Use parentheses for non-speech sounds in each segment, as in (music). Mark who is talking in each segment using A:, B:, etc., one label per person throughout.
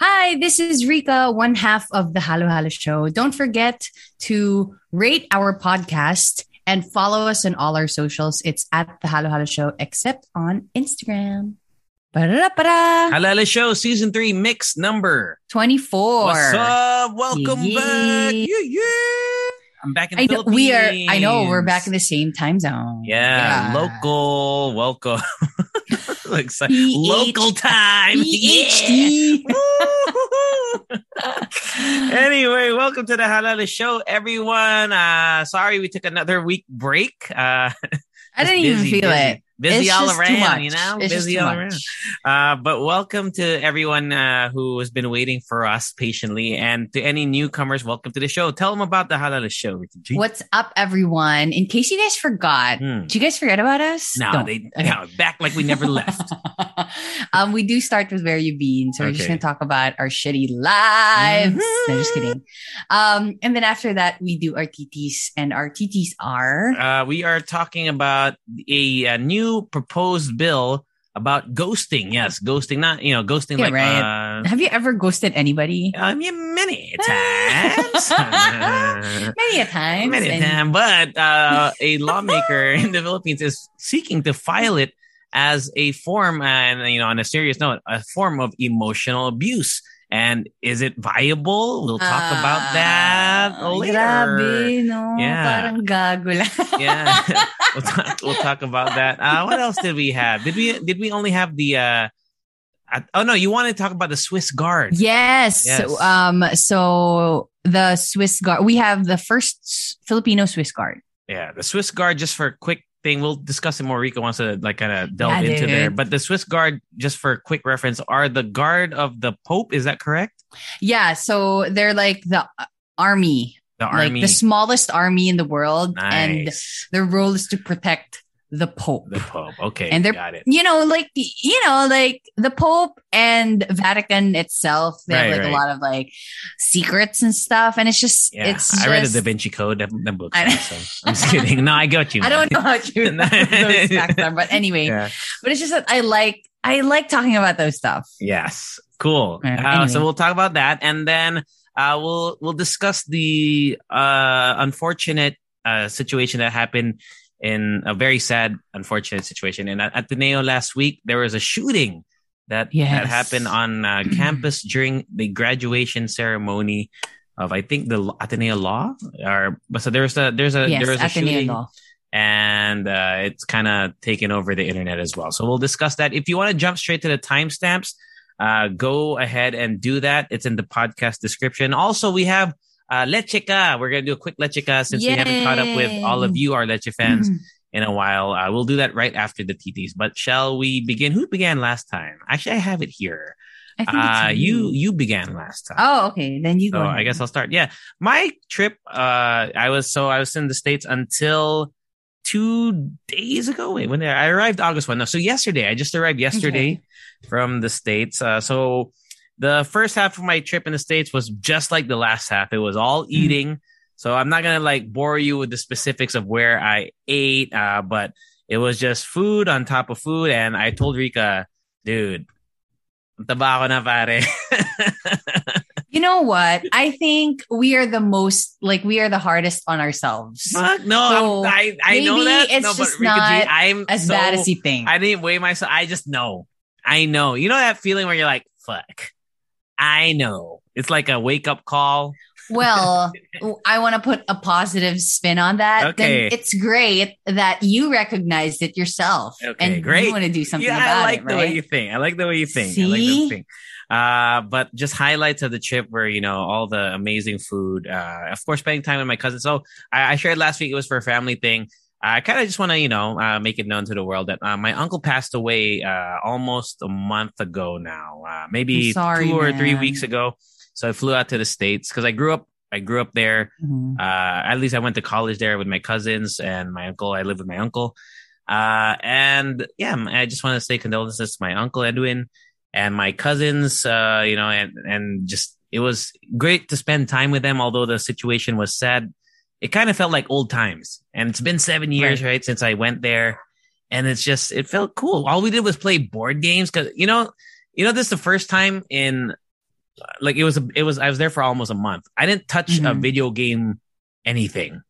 A: Hi, this is Rica, one half of the Halo Halo Show. Don't forget to rate our podcast and follow us on all our socials. It's at the Halo Halo Show, except on Instagram. Ba-da-da-ba-da.
B: Halo Halo Show Season 3 Mix Number
A: 24.
B: What's up? Welcome
A: Yeah.
B: back. Yeah, yeah. I'm back in
A: I know we are. I know we're back in the same time zone.
B: Yeah,
A: Yeah.
B: local. Welcome. (laughs) like so-
A: PH
B: local time. Yeah. (laughs) Anyway, welcome to the Halo Halo Show, everyone. Uh, sorry we took another week break. Uh, (laughs)
A: I didn't even feel
B: busy.
A: it.
B: Busy
A: It's
B: all around, you know?
A: It's
B: busy all
A: much.
B: around. Uh, but welcome to everyone uh, who has been waiting for us patiently, and to any newcomers, welcome to the show. Tell them about the Halo Halo Show, Ricky.
A: What's up, everyone? In case you guys forgot,
B: Hmm.
A: did you guys forget about us?
B: No,
A: Don't.
B: they
A: Okay.
B: no, back like we never left. (laughs)
A: um, we do start with where you've been, so we're just gonna talk about our shitty lives.
B: Mhm.
A: No, just kidding. Um, and then after that, we do our TTs, and our TTs are
B: uh, we are talking about a, a new proposed bill about ghosting. Yes, ghosting. Not you know ghosting
A: Yeah,
B: like
A: right.
B: uh,
A: Have you ever ghosted anybody?
B: I mean, many (laughs) (laughs) times.
A: Many a time.
B: Many a time. But uh, a lawmaker (laughs) in the Philippines is seeking to file it as a form, and you know, on a serious note, a form of emotional abuse. And is it viable? We'll talk about that later.
A: Ah, Grabe, no?
B: Yeah.
A: Parang gago lang. (laughs)
B: Yeah, (laughs) we'll talk. We'll talk about that. Uh, what else did we have? Did we did we only have the? Uh, uh, oh no, you wanted to talk about the Swiss Guard.
A: Yes.
B: Yes.
A: Um, so the Swiss Guard, we have the first Filipino Swiss Guard.
B: Yeah, the Swiss Guard. Just for a quick thing, we'll discuss it more. Rico wants to like kind of delve
A: Yeah,
B: into
A: dude.
B: there. But the Swiss Guard, just for a quick reference, are the guard of the Pope. Is that correct?
A: Yeah. So they're like the uh, army,
B: The
A: like
B: army.
A: the smallest army in the world. And their role is to protect the Pope.
B: the Pope. Okay,
A: And they're-
B: got it.
A: you know, like you know, like the Pope and Vatican itself, they have like
B: right.
A: a lot of like secrets and stuff. And it's just,
B: Yeah,
A: it's
B: I read the Da Vinci Code. That, that book.
A: I-
B: So I'm just kidding. No, I got you. (laughs)
A: I don't know how true (laughs)
B: No.
A: those facts are, but anyway,
B: Yeah.
A: but it's just that I like, I like talking about those stuff.
B: Yes. Cool. Uh, so we'll talk about that, and then uh, we'll we'll discuss the uh, unfortunate uh, situation that happened in a very sad, unfortunate situation. And at Ateneo last week, there was a shooting that that
A: Yes.
B: happened on uh, (clears throat) campus during the graduation ceremony of I think the Ateneo Law. Or but so there's a there's a
A: yes,
B: there was a
A: Ateneo
B: shooting
A: Law.
B: and uh, it's kind of taken over the internet as well. So we'll discuss that. If you want to jump straight to the timestamps, uh, go ahead and do that. It's in the podcast description. Also, we have uh, Lechica. We're going to do a quick Lechica since we haven't caught up with all of you, our Leche fans,
A: Mhm.
B: in a while. Uh, we'll do that right after the TTs. But shall we begin? Who began last time? Actually, I have it here.
A: I think
B: Uh, you you began last time.
A: Oh, okay. Then you go.
B: So
A: ahead.
B: I guess I'll start. Yeah. My trip, uh, I was, so I was in the States until two days ago. Wait, when I, arrived August 1. No, so yesterday, I just arrived yesterday from the States. Uh, so the first half of my trip in the States was just like the last half. It was all
A: Mm.
B: eating. So I'm not going to like bore you with the specifics of where I ate. Uh, but it was just food on top of food. And I told Rica, dude, na pare. (laughs)
A: You know what? I think we are the most like we are the hardest on ourselves.
B: Fuck no,
A: So,
B: I I know
A: maybe
B: that.
A: it's
B: no,
A: just
B: Rica
A: not
B: I'm
A: As
B: so,
A: bad as you think.
B: I didn't weigh myself. I just know. I know. You know that feeling where you're like, fuck. I know. It's like a wake up call.
A: well, (laughs) I want to put a positive spin on that.
B: Okay.
A: Then it's great that you recognized it yourself.
B: Okay,
A: and
B: great.
A: you want to do something
B: yeah,
A: about
B: I like
A: it,
B: the
A: right?
B: way you think. I like the way you think. I like the way you think. Uh, but just highlights of the trip where you know all the amazing food. Uh, of course, spending time with my cousin. So I, I shared last week it was for a family thing. I kind of just want to, you know, uh, make it known to the world that uh, my uncle passed away uh, almost a month ago now, uh, maybe
A: sorry,
B: two or three weeks ago. So I flew out to the states because I grew up. I grew up there.
A: Mhm.
B: Uh, at least I went to college there with my cousins and my uncle. I live with my uncle. Uh, and yeah, I just want to say condolences to my uncle Edwin and my cousins. Uh, you know, and and just it was great to spend time with them. Although the situation was sad, it kind of felt like old times. And it's been seven years, right, since I went there, and it's just it felt cool. All we did was play board games because you know, you know, this is the first time in like it was a, it was I was there for almost a month. I didn't touch a
A: Mhm.
B: video game anything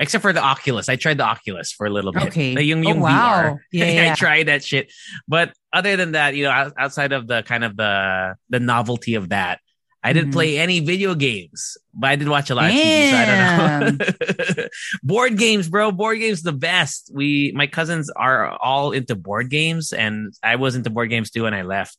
B: except for the Oculus. I tried the Oculus for a little bit.
A: Okay.
B: The yung,
A: Oh,
B: yung
A: wow.
B: VR.
A: Yeah, yeah. (laughs)
B: I tried that shit. But other than that, you know, outside of the kind of the the novelty of that, I didn't
A: Mhm.
B: play any video games, but I did watch a lot of TV. So I don't know. (laughs) board games, bro. Board games the best. We my cousins are all into board games, and I was into board games too, and I left.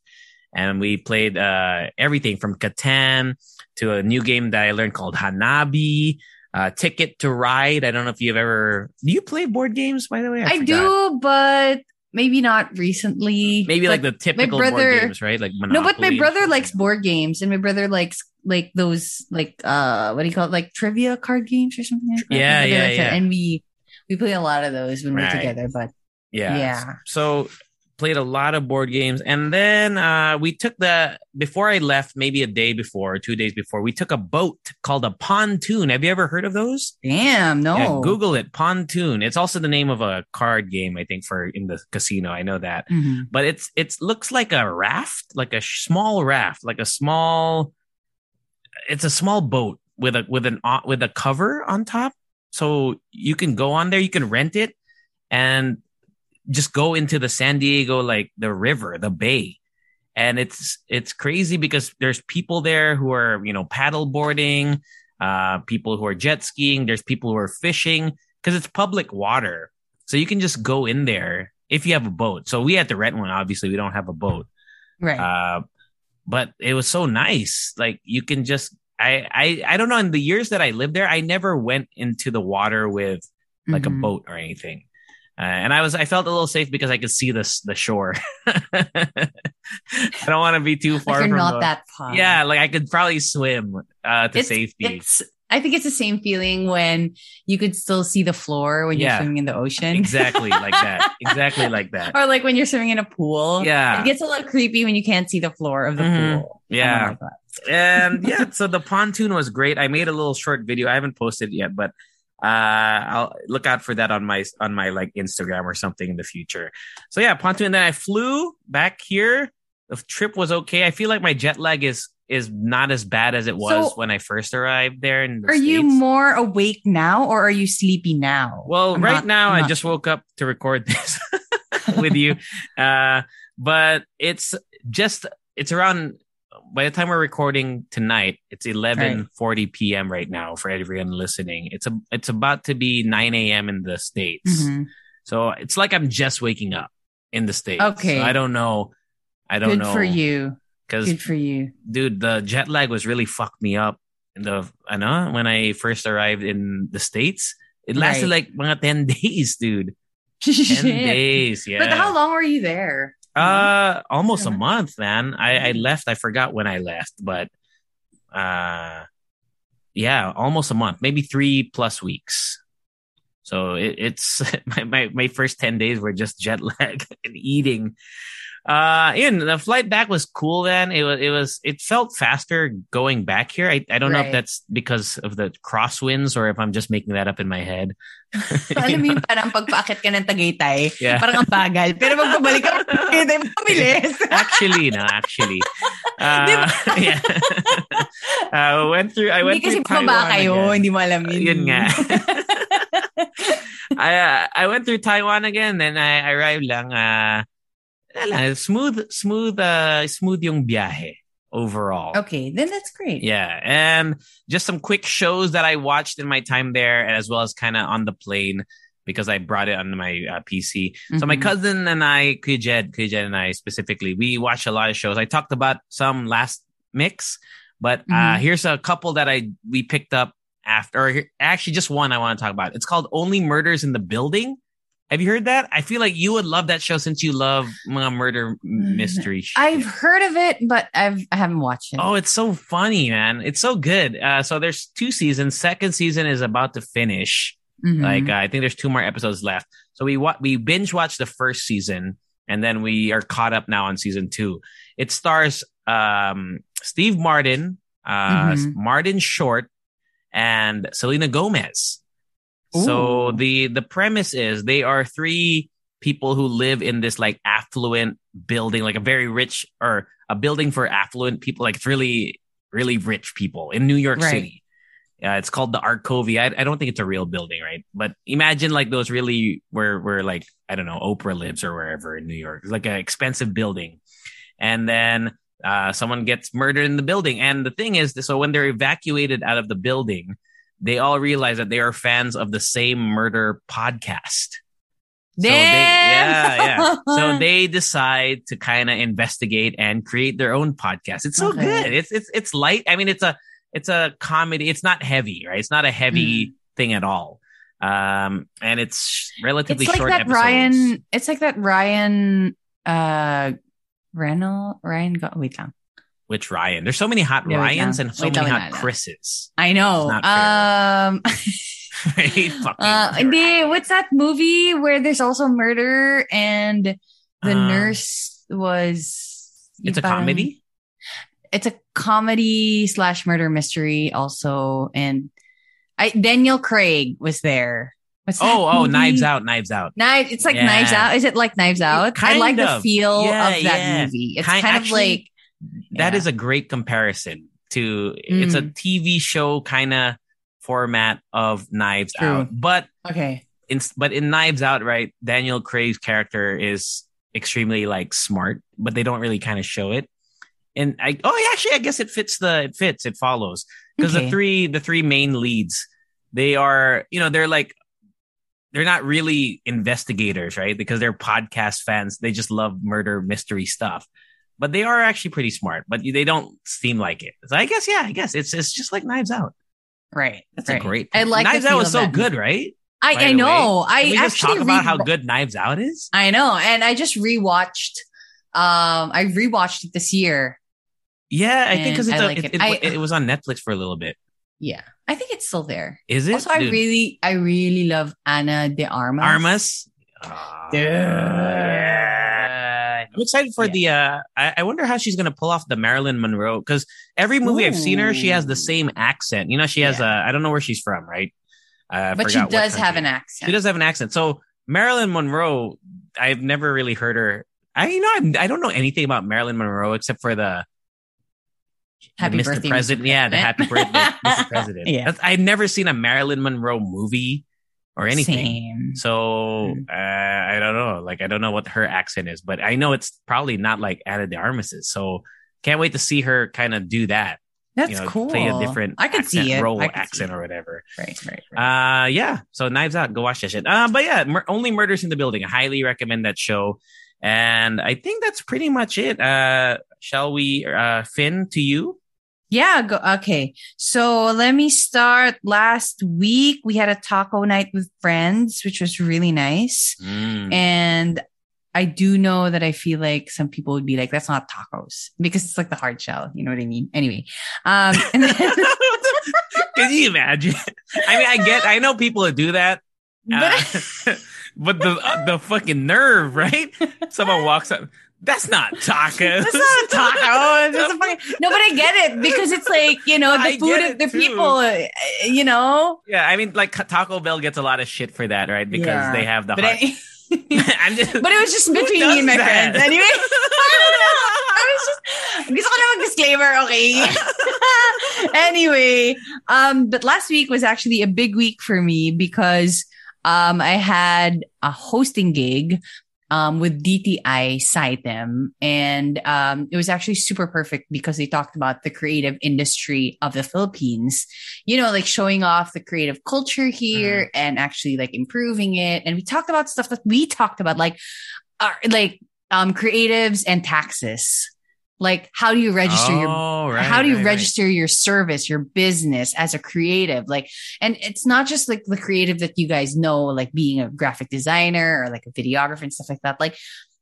B: And we played uh, everything from Catan to a new game that I learned called Hanabi, uh, Ticket to Ride. I don't know if you've ever. Do you play board games, by the way?
A: I
B: forgot.
A: do, but maybe not recently.
B: Maybe like the typical
A: brother-
B: board games, right? Like Monopoly
A: no, but my brother likes board games, and my brother likes like those like uh what do you call it like trivia card games or something like that.
B: Yeah, yeah, yeah.
A: And we we play a lot of those when
B: Right.
A: we're together. But
B: Yeah.
A: Yeah.
B: So played a lot of board games. And then uh, we took the, before I left, maybe a day before, or two days before, we took a boat called a pontoon. Have you ever heard of those?
A: damn, no,
B: Yeah, Google it, pontoon. It's also the name of a card game, I think, for in the casino. I know that.
A: Mhm.
B: But it's, it's looks like a raft, like a small raft, like a small, it's a small boat with a, with an, uh, with a cover on top. So you can go on there, you can rent it and just go into the San Diego, like the river, the bay. And it's, it's crazy because there's people there who are, you know, paddle boarding, uh, people who are jet skiing. There's people who are fishing because it's public water. So you can just go in there if you have a boat. So we had to rent one. Obviously we don't have a boat.
A: right.
B: Uh, but it was so nice. Like you can just, I, I, I don't know. In the years that I lived there, I never went into the water with like
A: Mhm.
B: a boat or anything. Uh, and I was, I felt a little safe because I could see this, the shore. (laughs) I don't want to be too
A: Like
B: far
A: you're
B: from
A: not
B: the-
A: that far.
B: Yeah, like I could probably swim uh, to
A: it's,
B: safety.
A: It's, I think it's the same feeling when you could still see the floor when
B: Yeah.
A: you're swimming in the ocean.
B: exactly like that. (laughs) Exactly like that.
A: or like when you're swimming in a pool.
B: Yeah.
A: It gets a little creepy when you can't see the floor of the
B: Mhm.
A: pool.
B: Yeah.
A: Like
B: and yeah, so the pontoon was great. I made a little short video. I haven't posted it yet, but uh, I'll look out for that on my on my like Instagram or something in the future. So yeah, pontoon. And then I flew back here. The trip was okay. I feel like my jet lag is is not as bad as it was
A: So-
B: when I first arrived there. In the
A: Are you more awake now or are you sleepy now?
B: Well,
A: I'm
B: right
A: not-
B: now
A: I'm
B: I just woke up to record this (laughs) (laughs) with you. Uh, but it's just it's around by the time we're recording tonight, it's eleven forty PM right now for everyone listening. It's a it's about to be nine AM in the States.
A: Mhm.
B: So it's like I'm just waking up in the States.
A: Okay.
B: So I don't know. I don't
A: Good
B: know.
A: for you.
B: Because
A: Good for you.
B: dude, the jet lag was really fucked me up. In the I know when I first arrived in the States, it lasted
A: Right.
B: like mga ten (laughs) days, dude. (laughs) Ten days, yeah.
A: But how long were you there?
B: Uh, almost a month, man. I I left. I forgot when I left, but uh, yeah, almost a month, maybe three plus weeks. So it, it's (laughs) my, my my first ten days were just jet lag (laughs) and eating. Uh, Ian, the flight back was cool. Then it was it was it felt faster going back here. I I don't know if that's because of the crosswinds or if I'm just making that up in my head. (laughs)
A: Alam mo yung parang pagpaakit ka ng Tagaytay,
B: Yeah.
A: parang ang bagal. Pero pag ka ng Tagaytay, mabilis.
B: actually, no, actually. (laughs) Uh, (laughs) yeah. uh, went through, I went
A: Hindi kasi
B: through
A: baba
B: Taiwan
A: kayo,
B: again.
A: hindi mo alam yun.
B: Yun nga. I, uh, I went through Taiwan again, then I arrived lang, uh, lang, smooth, smooth, uh, smooth yung biyahe overall.
A: okay, then that's great.
B: Yeah. And just some quick shows that I watched in my time there, as well as kind of on the plane because I brought it on my uh, PC. So my
A: Mhm.
B: cousin and I, Kujed, Kujed and I specifically, we watched a lot of shows. I talked about some last mix, but uh,
A: Mhm.
B: here's a couple that I we picked up after, or actually just one I want to talk about. It's called Only Murders in the Building. Have you heard that? I feel like you would love that show since you love murder mystery. shit.
A: I've heard of it, but I've I haven't watched it.
B: Oh, it's so funny, man. It's so good. Uh, so there's two seasons. Second season is about to finish.
A: Mhm.
B: Like uh, I think there's two more episodes left. So we wa- we binge watched the first season, and then we are caught up now on season two. It stars um, Steve Martin, uh,
A: Mhm.
B: Martin Short, and Selena Gomez. So the the premise is they are three people who live in this like affluent building, like a very rich or a building for affluent people, like it's really really rich people in New York
A: Right.
B: City. Uh, it's called the Arconia. I, I don't think it's a real building, right? But imagine like those really where where like I don't know Oprah lives or wherever in New York. It's like an expensive building, and then uh, someone gets murdered in the building. And the thing is, so when they're evacuated out of the building, they all realize that they are fans of the same murder podcast. So they, yeah, yeah. So they decide to kind of investigate and create their own podcast. It's so
A: Okay.
B: good. It's it's it's light. I mean, it's a it's a comedy. It's not heavy, right? It's not a heavy
A: Mm.
B: thing at all. Um, and it's relatively
A: it's like
B: short
A: that
B: episodes.
A: Ryan. It's like that Ryan. Uh, Rennell. Ryan. Go- wait lang.
B: Which Ryan? There's so many hot Ryans and so
A: Wait
B: many hot. Chris's.
A: I know. Um. (laughs) (laughs)
B: Right?
A: Uh, what's that movie where there's also murder and the
B: Uh,
A: nurse was?
B: It's a
A: parang-
B: comedy.
A: It's a comedy slash murder mystery also, and I Daniel Craig was there. What's
B: Oh, oh,
A: movie?
B: Knives Out, Knives Out.
A: Knives. It's like
B: Yeah.
A: Knives Out. Is it like Knives Out? I
B: Kind
A: like the feel
B: Yeah,
A: of that
B: yeah.
A: movie. It's
B: Kind-
A: kind, of
B: actually,
A: like
B: That
A: Yeah.
B: is a great comparison to it's a
A: Mm.
B: TV show kind of format of Knives
A: True.
B: Out. But
A: okay.
B: in but in Knives Out, right, Daniel Craig's character is extremely like smart, but they don't really kind of show it. And I oh yeah, actually I guess it fits the it fits, it follows. Because the three the three main leads, they are, you know, they're like they're not really investigators, right? Because they're podcast fans. They just love murder mystery stuff. But they are actually pretty smart, but they don't seem like it. So I guess, yeah, I guess it's it's just like Knives Out.
A: Right.
B: That's
A: right.
B: a great.
A: I like
B: Knives Out was so good, right?
A: I, I know. I
B: we just
A: actually
B: talk about
A: re-
B: how good Knives Out is?
A: I know, and I just rewatched. Um, I rewatched it this year.
B: Yeah, I think because
A: like
B: it,
A: it.
B: it,
A: I-
B: it was on Netflix for a little bit.
A: Yeah, I think it's still there.
B: Is it?
A: Also, I really, I really love Ana de Armas.
B: Armas. Ah, yeah. I'm excited for
A: Yeah.
B: the. uh I, I wonder how she's gonna pull off the Marilyn Monroe because every movie I've seen her, she has the same accent. You know, she has a. I don't know where she's from, right? Uh,
A: but she does have an accent.
B: She does have an accent. So Marilyn Monroe, I've never really heard her. I you know I'm, I don't know anything about Marilyn Monroe except for the
A: Happy
B: the
A: birthday,
B: Mr. President. Yeah, the happy
A: President.
B: birthday, Mr. (laughs) President.
A: Yeah.
B: I've never seen a Marilyn Monroe movie or anything.
A: Same.
B: So
A: Mm.
B: uh, I don't know. Like I don't know what her accent is, but I know it's probably not like Ana de Armas's. So can't wait to see her kind of do that.
A: That's
B: you know,
A: cool.
B: Play a different
A: I could
B: accent,
A: see it.
B: role
A: I could see
B: accent
A: it.
B: or whatever.
A: Right, right, right.
B: Uh, yeah. So Knives Out, go watch that shit. Uh, but yeah, mur- only murders in the building. I highly recommend that show. And I think that's pretty much it. Uh, shall we, uh, Finn to you?
A: Yeah, go, okay. So let me start. Last week we had a taco night with friends, which was really nice.
B: Mm.
A: And I do know that I feel like some people would be like, that's not tacos because it's like the hard shell. You know what I mean? Anyway. Um, (laughs) then, (laughs)
B: Can you imagine? I mean, I get, I know people that do that.
A: but,
B: Uh, (laughs) but the uh, the fucking nerve, right? Someone walks up. That's not tacos.
A: That's (laughs) not tacos. It's a fucking- no, but I get it because it's like, you know, the
B: I
A: food of the
B: too.
A: people, uh, you know?
B: yeah, I mean, like Taco Bell gets a lot of shit for that, right? Because
A: Yeah.
B: they have the
A: But. I, (laughs) (laughs)
B: I'm just,
A: but it was just between me and my
B: that?
A: friends. Anyway. I was just, gusto ko na mag-disclaimer, okay? anyway, um, but last week was actually a big week for me because um, I had a hosting gig um, with DTI CITEM. And um, it was actually super perfect because they talked about the creative industry of the Philippines, you know, like showing off the creative culture here and actually like improving it. And we talked about stuff that we talked about, like, uh, like um, creatives and taxes. Like, how do you register your
B: Oh, right,
A: how do you
B: right, right.
A: register your service, your business as a creative? Like, and it's not just like the creative that you guys know, like being a graphic designer or like a videographer and stuff like that. Like,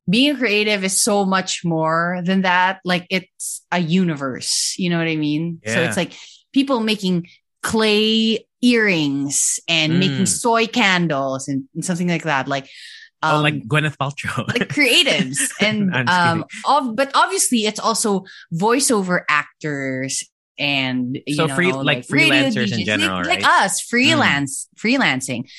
A: being a creative is so much more than that. Like, it's a universe. You know what I mean? So it's like people making clay earrings and
B: Mm.
A: making soy candles and, and something like that. Like,
B: oh,
A: um,
B: like Gwyneth Paltrow.
A: like creatives (laughs) and um ob- but obviously it's also voiceover actors and you
B: So
A: know,
B: free- like
A: radio
B: freelancers in general,
A: like,
B: right?
A: like us freelance freelancing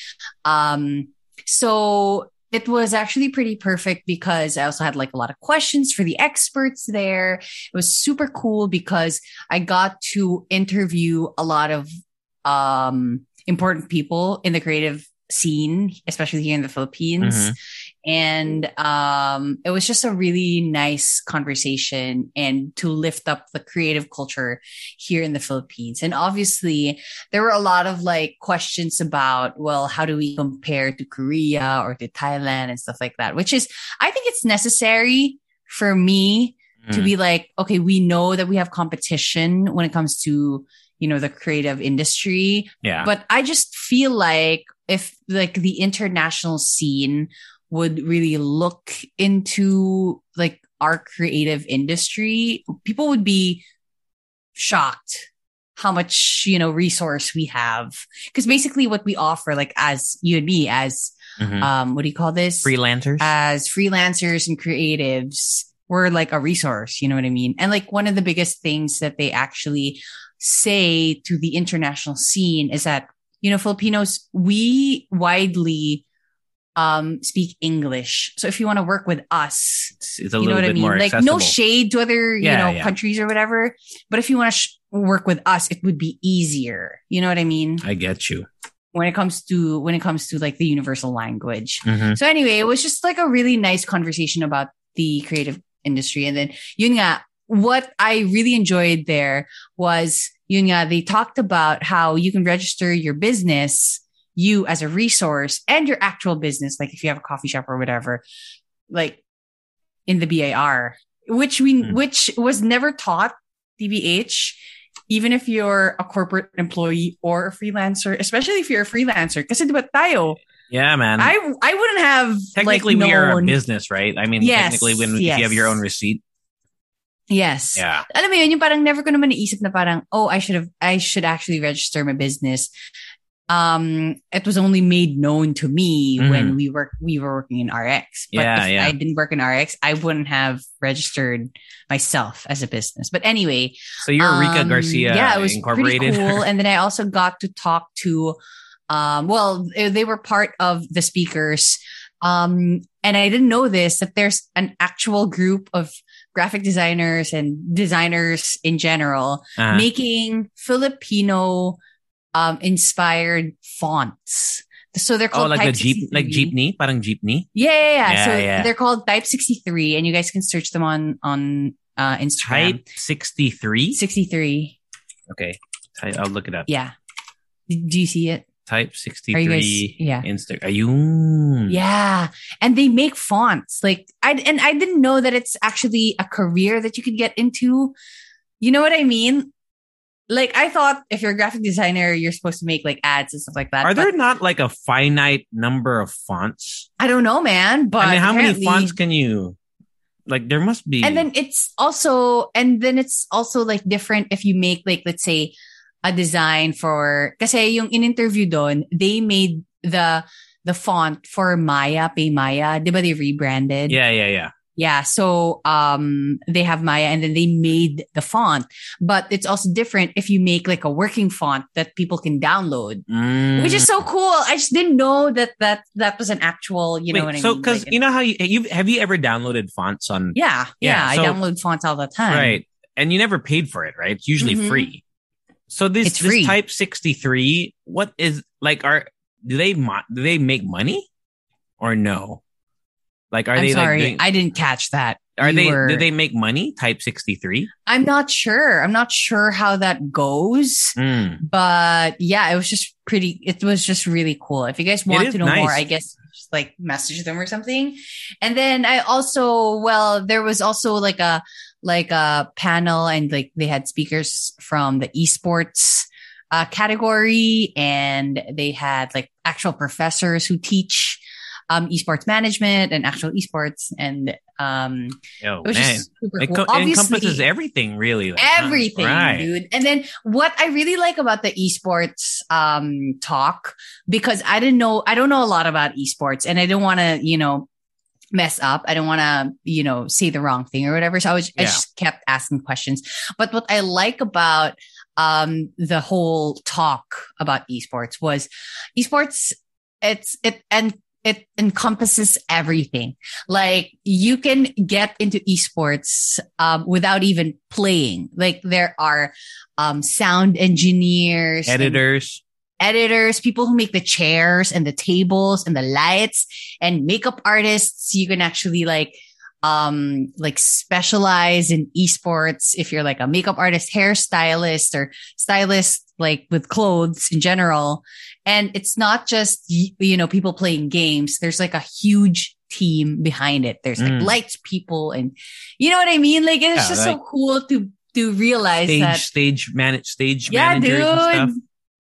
A: um so it was actually pretty perfect because I also had like a lot of questions for the experts there. It was super cool because I got to interview a lot of um important people in the creative scene, especially here in the Philippines.
B: Mhm.
A: And um, it was just a really nice conversation and to lift up the creative culture here in the Philippines. And obviously, there were a lot of like questions about, well, how do we compare to Korea or to Thailand and stuff like that, which is, I think it's necessary for me to
B: Mm.
A: be like, okay, we know that we have competition when it comes to, you know, the creative industry,
B: yeah.
A: but I just feel like if like the international scene would really look into like our creative industry, people would be shocked how much, you know, resource we have. Cause basically what we offer, like as you and me, as,
B: Mhm.
A: um, what do you call this?
B: freelancers.
A: as freelancers and creatives, we're like a resource, you know what I mean? And like one of the biggest things that they actually say to the international scene is that, you know, Filipinos, we widely um speak English. So if you want to work with us,
B: it's, it's a
A: you know
B: little
A: what I mean? Like
B: accessible.
A: no shade to other, you know,
B: yeah.
A: countries or whatever, but if you want to sh- work with us, it would be easier. You know what I mean?
B: I get you.
A: When it comes to when it comes to like the universal language.
B: Mhm.
A: So anyway, it was just like a really nice conversation about the creative industry. And then yun nga, what I really enjoyed there was yun nga, they talked about how you can register your business, you as a resource and your actual business. Like if you have a coffee shop or whatever, like in the BIR, which we,
B: Hmm.
A: which was never taught DBH, Even if you're a corporate employee or a freelancer, especially if you're a freelancer, Cause kasi diba tayo,
B: Yeah, man.
A: I I wouldn't have
B: technically,
A: like,
B: we are a business, right? I mean,
A: Yes,
B: technically, when if you have your own receipt,
A: Yes.
B: yeah.
A: Alam mo yun, yung parang never ko naman naisip na parang, oh, I should have, I should actually register my business. Um, it was only made known to me
B: Mhm.
A: when we work, we were working in RX. But
B: Yeah,
A: if
B: yeah.
A: I didn't work in RX, I wouldn't have registered myself as a business. But anyway,
B: So you're Rica
A: Um,
B: Garcia
A: Yeah, it was
B: Incorporated.
A: pretty cool. (laughs) and then I also got to talk to, um, well, they they were part of the speakers. Um, and I didn't know this that there's an actual group of graphic designers and designers in general
B: Uh,
A: making Filipino um, inspired fonts. So they're called
B: oh,
A: called
B: like the
A: Type
B: jeep, like jeepney, parang jeepney.
A: Yeah, yeah, yeah.
B: Yeah,
A: so
B: yeah.
A: they're called Type 63 and you guys can search them on on uh Instagram.
B: Type sixty three.
A: 63.
B: Okay, I'll look it up.
A: Yeah. Do you see it?
B: Type 63
A: Are guys yeah.
B: Insta. Ayun.
A: Yeah. And they make fonts. Like I and I didn't know that it's actually a career that you could get into. You know what I mean? Like I thought if you're a graphic designer, you're supposed to make like ads and stuff like that.
B: Are there not like a finite number of fonts?
A: I don't know, man. But
B: I mean, how many fonts can you? Like, there must be.
A: And then it's also and then it's also like different if you make like let's say a design for kasi yung in-interview doon, they made the the font for Maya, Pay Maya. Di ba they rebranded?
B: yeah, yeah, yeah.
A: Yeah. So um they have Maya and then they made the font. But it's also different if you make like a working font that people can download.
B: Mm.
A: Which is so cool. I just didn't know that that that was an actual, you know what I
B: so
A: mean?
B: because
A: Like,
B: you know how you you have you ever downloaded fonts on
A: yeah, yeah,
B: Yeah, so-
A: I download fonts all the time.
B: right, and you never paid for it, right? It's usually
A: Mhm.
B: free. So this
A: It's
B: this
A: free.
B: Type sixty three, what is like? Are do they mo- do they make money or no? Like, are
A: I'm
B: they
A: sorry,
B: like doing,
A: I didn't catch that.
B: are
A: You
B: they
A: were-
B: do they make money? Type sixty three.
A: I'm not sure. I'm not sure how that goes.
B: Mm.
A: But yeah, it was just pretty. It was just really cool. If you guys want to know
B: nice.
A: more, I guess just like message them or something. And then I also, well, there was also like a like a panel and like they had speakers from the esports uh, category and they had like actual professors who teach um, esports management and actual esports and um,
B: Oh
A: it
B: man,
A: super
B: it, co- it encompasses everything, really. like,
A: everything,
B: Right.
A: dude. And then what I really like about the esports um talk because I didn't know I don't know a lot about esports and I don't want to, you know, mess up. I don't want to, you know, say the wrong thing or whatever. So I was I just kept asking questions. But what I like about um the whole talk about esports was esports it's it and it encompasses everything. Like you can get into esports um, without even playing. Like there are um, sound engineers,
B: Editors.
A: Editors, people who make the chairs and the tables and the lights, and makeup artists. You can actually like um like specialize in esports if you're like a makeup artist hairstylist or stylist like with clothes in general and it's not just you know people playing games there's like a huge team behind it there's like
B: Mm.
A: lights people and you know what i mean like it's
B: Yeah,
A: just so cool to to realize
B: Stage,
A: that
B: stage manage, stage
A: yeah
B: managers and stuff.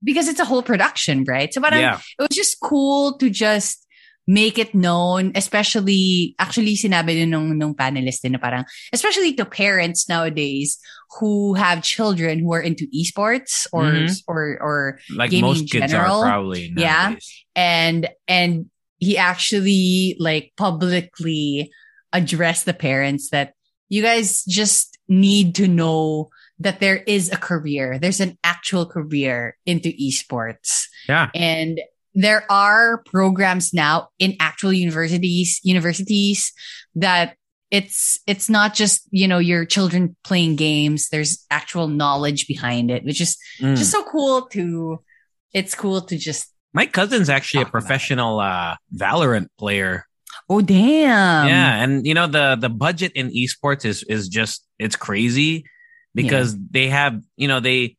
A: Because it's a whole production right so but
B: Yeah,
A: it was just cool to just make it known, especially, actually sinabi din nung, nung panelist din na parang, especially to parents nowadays who have children who are into esports or,
B: Mhm.
A: or, or,
B: like
A: gaming
B: most
A: in
B: kids
A: general.
B: are probably.
A: Yeah. and, and he actually like publicly addressed the parents that you guys just need to know that there is a career. There's an actual career into esports.
B: Yeah.
A: And there are programs now in actual universities, universities that it's, it's not just, you know, your children playing games. There's actual knowledge behind it, which is
B: Mm.
A: just so cool to, it's cool to just,
B: My cousin's actually a
A: Talk about it.
B: professional uh, Valorant player.
A: oh, damn.
B: yeah, and you know the the budget in esports is is just it's crazy because they have you know they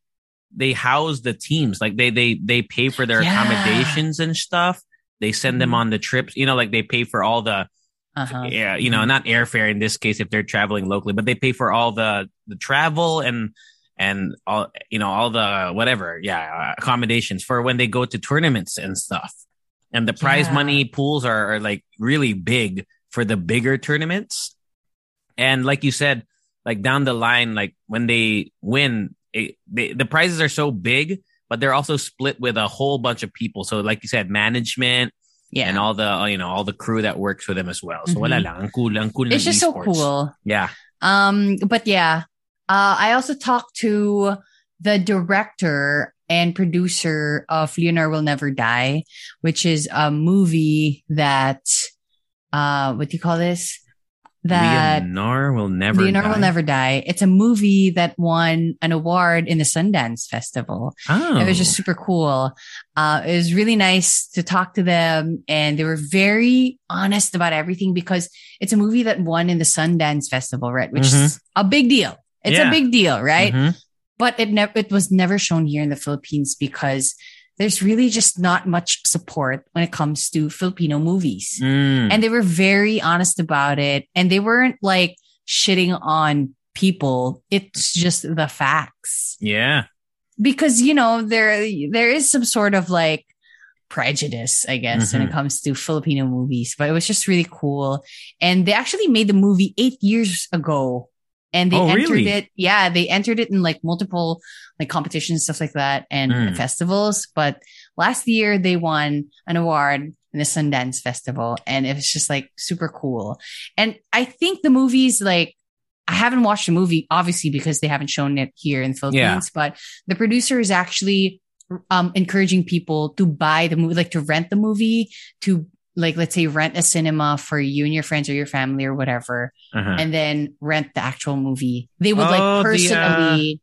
B: they house the teams like they they they pay for their
A: Yeah.
B: accommodations and stuff. They send them
A: Mhm.
B: on the trips. You know, like they pay for all the
A: Uh-huh.
B: yeah, you know, not airfare in this case if they're traveling locally, but they pay for all the the travel and and all you know all the whatever, yeah, accommodations for when they go to tournaments and stuff. And the prize
A: Yeah.
B: money pools are, are like really big for the bigger tournaments. And like you said, like down the line, like when they win, it, they, the prizes are so big, but they're also split with a whole bunch of people. So like you said, management,
A: Yeah.
B: and all the you know all the crew that works with them as well. So
A: Mhm.
B: wala lang, ang cool, ang cool
A: it's just so cool.
B: Yeah.
A: Um, but yeah, uh, I also talked to the director and producer of Leonor Will Never Die, which is a movie that, uh, what do you call this? That
B: Leonor will never.
A: Leonor
B: die.
A: Will Never Die. It's a movie that won an award in the Sundance Festival.
B: Oh,
A: It was just super cool. Uh, it was really nice to talk to them and they were very honest about everything because it's a movie that won in the Sundance Festival, right? Which is a big deal. It's
B: Yeah.
A: a big deal, right?
B: Mhm.
A: But it never, it was never shown here in the Philippines because there's really just not much support when it comes to Filipino movies.
B: Mm.
A: And they were very honest about it. And they weren't like shitting on people. It's just the facts
B: yeah.
A: because you know there there is some sort of like prejudice i guess when it
B: Mhm.
A: comes to filipino movies but it was just really cool and they actually made the movie eight years ago and they
B: Oh,
A: entered
B: really?
A: it yeah they entered it in like multiple like competitions stuff like that and
B: Mm.
A: festivals but last year they won an award in the sundance festival and it was just like super cool and i think the movie's like I haven't watched the movie, obviously, because they haven't shown it here in the Philippines, but the producer is actually um, encouraging people to buy the movie, like to rent the movie, to like, let's say, rent a cinema for you and your friends or your family or whatever,
B: Uh-huh.
A: and then rent the actual movie. They would
B: Oh,
A: like
B: the, uh,
A: personally,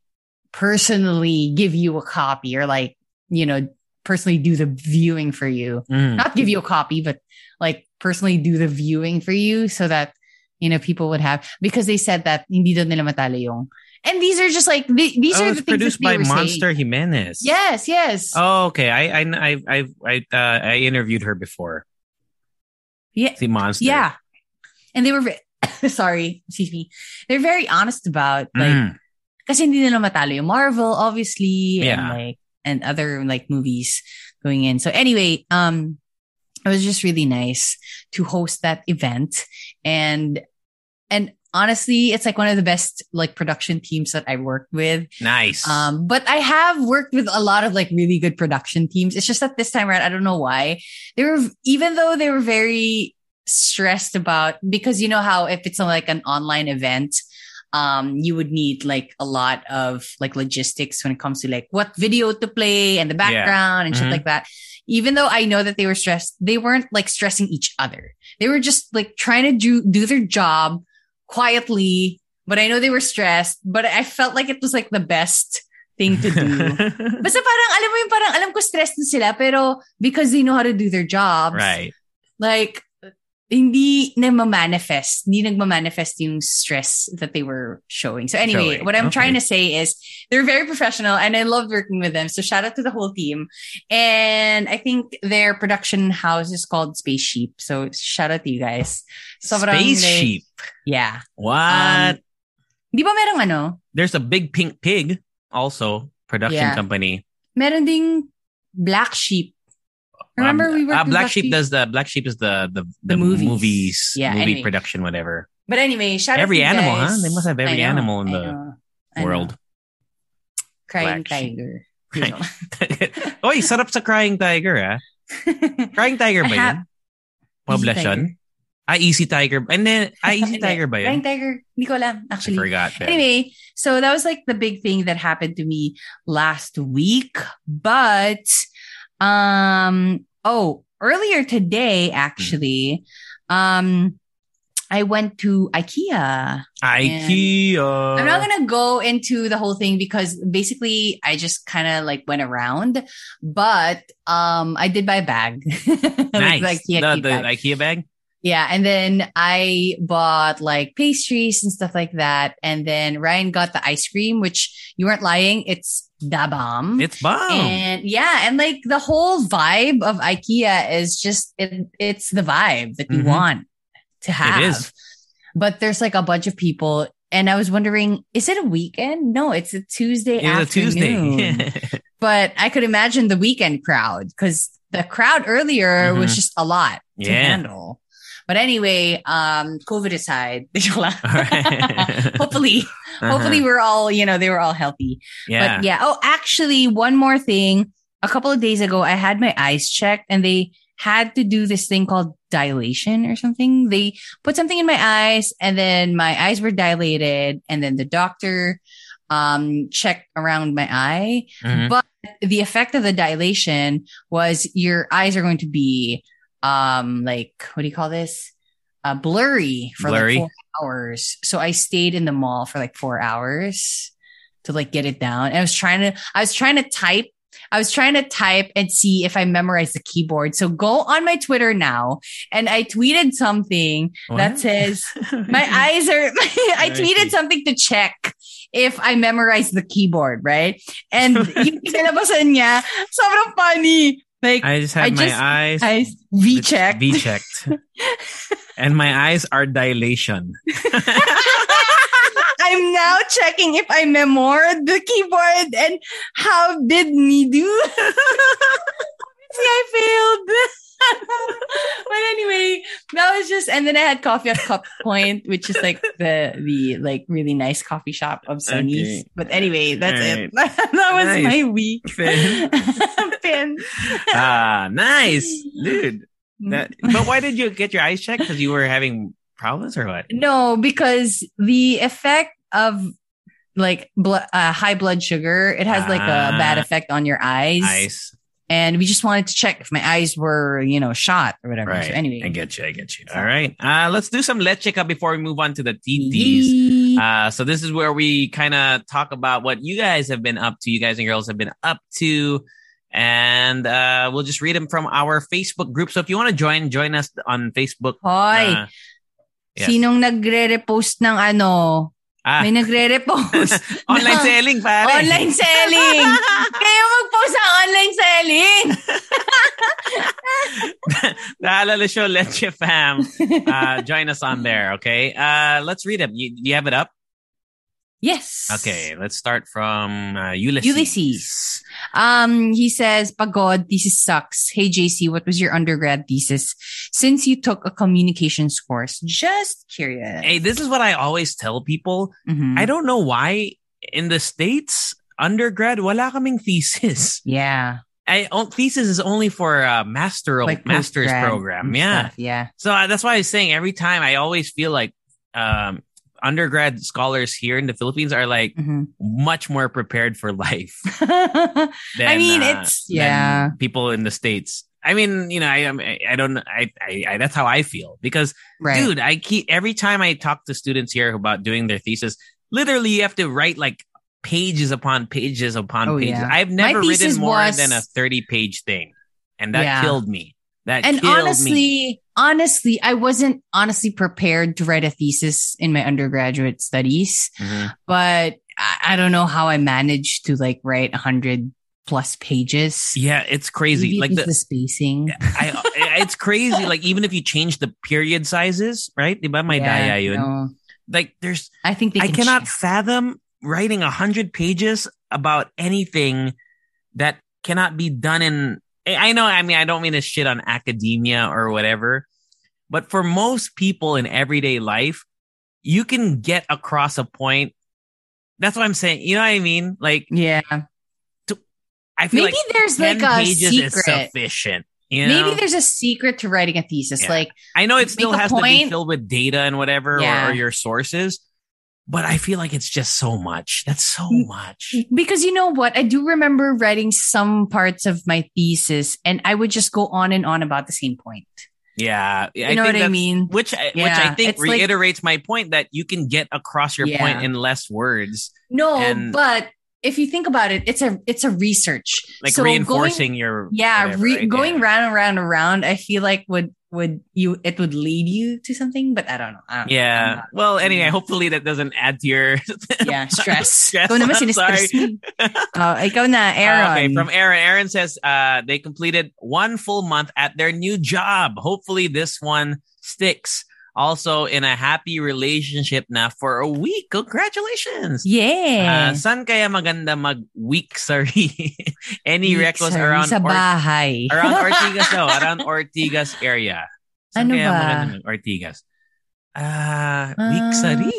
A: personally give you a copy or like, you know, personally do the viewing for you
B: Mm.
A: not give you a copy, but like personally do the viewing for you so that, you know, people would have, because they said that hindi daw nila matalo yung, and these are just like, the- these
B: Oh,
A: are the things
B: produced by Monster
A: saying.
B: Jimenez.
A: Yes, yes.
B: Oh, okay. I I I I I, uh, I interviewed her before.
A: Yeah.
B: See Monster.
A: Yeah. And they were, ve- (laughs) sorry, excuse me. They're very honest about like
B: Mm.
A: kasi hindi nila matalo yung Marvel, obviously, and
B: Yeah.
A: like and other like movies going in. So anyway, um, it was just really nice to host that event, and and honestly, it's like one of the best like production teams that I worked with.
B: Nice.
A: Um, but I have worked with a lot of like really good production teams. It's just that this time around, I don't know why they were, even though they were very stressed about, because you know how if it's like an online event, um, you would need like a lot of like logistics when it comes to like what video to play and the background and shit
B: Mhm.
A: like that. Even though I know that they were stressed, they weren't like stressing each other. They were just like trying to do, do their job quietly, but I know they were stressed, but I felt like it was like the best thing to do. (laughs) Basta parang, alam mo yung parang, alam ko stressed na sila, pero because they know how to do their jobs,
B: right.
A: like, hindi nagma-manifest, hindi nagma-manifest yung stress that they were showing. So anyway,
B: Showing.
A: what I'm
B: Okay.
A: trying to say is they're very professional and I loved working with them. So shout out to the whole team. And I think their production house is called Space Sheep. So shout out to you guys. Sobrang,
B: Space
A: like,
B: sheep.
A: Yeah.
B: What?
A: Um, Di ba merong ano?
B: There's a big pink pig, also production
A: Yeah.
B: company.
A: Meron ding Black Sheep. Remember
B: Um,
A: we were
B: uh, Black Sheep does the Black Sheep is the the, the,
A: The movies.
B: movies,
A: Yeah,
B: movie
A: anyway.
B: production, whatever.
A: But anyway, shout
B: Every
A: out to you
B: animal,
A: guys.
B: huh? They must have every
A: know,
B: animal in
A: I
B: the world.
A: Crying
B: Black
A: tiger. (laughs)
B: Right. (laughs) Oy, sarap sa Crying Tiger, ah. (laughs) Crying Tiger ba
A: I
B: yun?
A: have-
B: Poblacion? Ah, Easy Tiger. And then, ah, Easy Tiger ba
A: Crying tiger. Hindi ko alam,
B: I
A: actually.
B: forgot. then.
A: Anyway, so that was like the big thing that happened to me last week. But um oh, earlier today actually, um I went to IKEA.
B: IKEA.
A: I'm not gonna go into the whole thing because basically I just kind of like went around, but um I did buy a bag. (laughs)
B: Nice.
A: the IKEA
B: the, the
A: bag.
B: IKEA bag?
A: Yeah, and then I bought like pastries and stuff like that, and then Ryan got the ice cream, which you weren't lying, it's da bomb.
B: It's bomb.
A: And yeah, and like the whole vibe of IKEA is just it, it's the vibe that you
B: Mhm.
A: want to have. But there's like a bunch of people, and I was wondering, is it a weekend? No, it's a Tuesday
B: It's a
A: afternoon.
B: Tuesday. (laughs)
A: but I could imagine the weekend crowd because the crowd earlier was
B: Mhm.
A: just a lot to
B: Yeah.
A: handle. But anyway, um, COVID aside, (laughs) (laughs) hopefully,
B: Uh-huh.
A: hopefully we're all, you know, they were all healthy.
B: yeah.
A: But yeah. Oh, actually, one more thing. A couple of days ago, I had my eyes checked and they had to do this thing called dilation or something. They put something in my eyes and then my eyes were dilated and then the doctor, um, checked around my eye.
B: Mhm.
A: But the effect of the dilation was your eyes are going to be, um, like, what do you call this? Uh, blurry for
B: Blurry.
A: like four hours. So I stayed in the mall for like four hours to like get it down. And I was trying to, I was trying to type. I was trying to type and see if I memorized the keyboard. So go on my Twitter now. And I tweeted something that says, (laughs) my eyes are, (laughs) I tweeted something to check if I memorized the keyboard, right? And (laughs) yung pinabasan niya, sobrang funny. Like,
B: I just have
A: I
B: my
A: just-
B: eyes
A: I V-checked.
B: V (laughs) checked. and my eyes are dilation. (laughs)
A: I'm now checking if I memorized the keyboard and how did me do? (laughs) See, I failed. (laughs) but anyway, that was just, and then I had coffee at Cup Point, which is like the the like really nice coffee shop of Sunny's.
B: Okay.
A: But anyway, that's it. (laughs) That was
B: Nice.
A: my week. (laughs)
B: Finn.
A: Finn.
B: ah, nice, dude. That, but why did you get your eyes checked? Because you were having problems or what?
A: No, because the effect of like blo- uh, high blood sugar, it has like a
B: Ah.
A: bad effect on your eyes.
B: Eyes.
A: And we just wanted to check if my eyes were, you know, shot or whatever.
B: Right.
A: So anyway.
B: I get you. I get you. All right. Uh, let's do some let's check up before we move on to the TTs. Uh, so this is where we kind of talk about what you guys have been up to. You guys and girls have been up to. And uh, we'll just read them from our Facebook group. So if you want to join, join us on Facebook.
A: Hoy,
B: Uh, yes.
A: sinong nagre-repost ng ano?
B: Ah,
A: May nagre-repost. (laughs)
B: online selling, pare.
A: Online selling. (laughs) Kayo mag-post ng online selling.
B: the Halo Halo Show Leche Fam. Uh, join us on there, okay? Uh, let's read them. You, you have it up?
A: Yes.
B: Okay, let's start from uh, Ulysses.
A: Ulysses. Um, he says, Pagod, thesis sucks. Hey JC, what was your undergrad thesis? Since you took a communications course, just curious.
B: Hey, this is what I always tell people.
A: Mhm.
B: I don't know why in the States, undergrad, wala kaming thesis. (laughs)
A: yeah.
B: I, oh, thesis is only for a master
A: Like
B: master's program. Yeah.
A: stuff, Yeah.
B: So uh, that's why I was saying every time I always feel like um, undergrad scholars here in the Philippines are like
A: Mhm.
B: much more prepared for life. (laughs) than, I
A: mean,
B: uh,
A: it's, yeah.
B: people in the states. I mean, you know, I am- I, I don't I, I I that's how I feel because
A: Right.
B: dude, I keep every time I talk to students here about doing their thesis, literally you have to write like pages upon pages upon
A: Oh,
B: pages.
A: yeah.
B: I've never written more
A: was-
B: than a 30 page thing. And that
A: Yeah.
B: killed me. That
A: and honestly,
B: me.
A: Honestly, I wasn't honestly prepared to write a thesis in my undergraduate studies,
B: Mhm.
A: but I, I don't know how I managed to like write a hundred plus pages.
B: Yeah, it's crazy.
A: Maybe
B: like the,
A: the spacing.
B: I, (laughs) I- it's crazy. Like even if you change the period sizes, right? Diba may
A: Yeah, no.
B: Like there's
A: I think they
B: I cannot
A: shift.
B: fathom writing a hundred pages about anything that cannot be done in. I know. I mean, I don't mean to shit on academia or whatever, but for most people in everyday life, you can get across a point. That's what I'm saying. You know what I mean? Like
A: Yeah.
B: I feel
A: Maybe
B: like
A: there's
B: 10
A: like a
B: pages is
A: secret.
B: sufficient. You know?
A: Maybe there's a secret to writing a thesis.
B: Yeah.
A: Like,
B: I know it still has to be filled with data and whatever
A: Yeah.
B: or, or your sources, but I feel like it's just so much. That's so
A: Mm.
B: much.
A: because you know what? I do remember writing some parts of my thesis and I would just go on and on about the same point.
B: Yeah,
A: You know what I mean?
B: Which I, which I think
A: it's like-
B: reiterates my point that you can get across your
A: Yeah.
B: point in less words,
A: No,
B: And-
A: but if you think about it, it's a it's a research.
B: like
A: So
B: reinforcing
A: going-
B: your
A: yeah,
B: whatever,
A: re-
B: right?
A: going
B: Yeah.
A: round and round and round. I feel like would would you it would lead you to something, but I don't know. I don't
B: Yeah. Well, anyway, hopefully that doesn't add to your
A: yeah, (laughs) stress.
B: Stress,
A: Ikaw naman sinistress
B: sorry. (laughs)
A: mo. Oh, ikaw na, Aaron.
B: Uh, okay, from Aaron. Aaron says uh, they completed one full month at their new job. Hopefully, this one sticks. Also, in a happy relationship na for a week. Congratulations.
A: yeah.
B: Uh, saan kaya maganda mag-week sorry? (laughs) Any
A: Week,
B: recos
A: sorry,
B: around
A: sa
B: Or-
A: bahay.
B: around (laughs) Ortigas daw, around Ortigas area. Saan
A: Ano
B: kaya
A: ba?
B: maganda mag- Ortigas? Ah,
A: Ah.
B: week sari?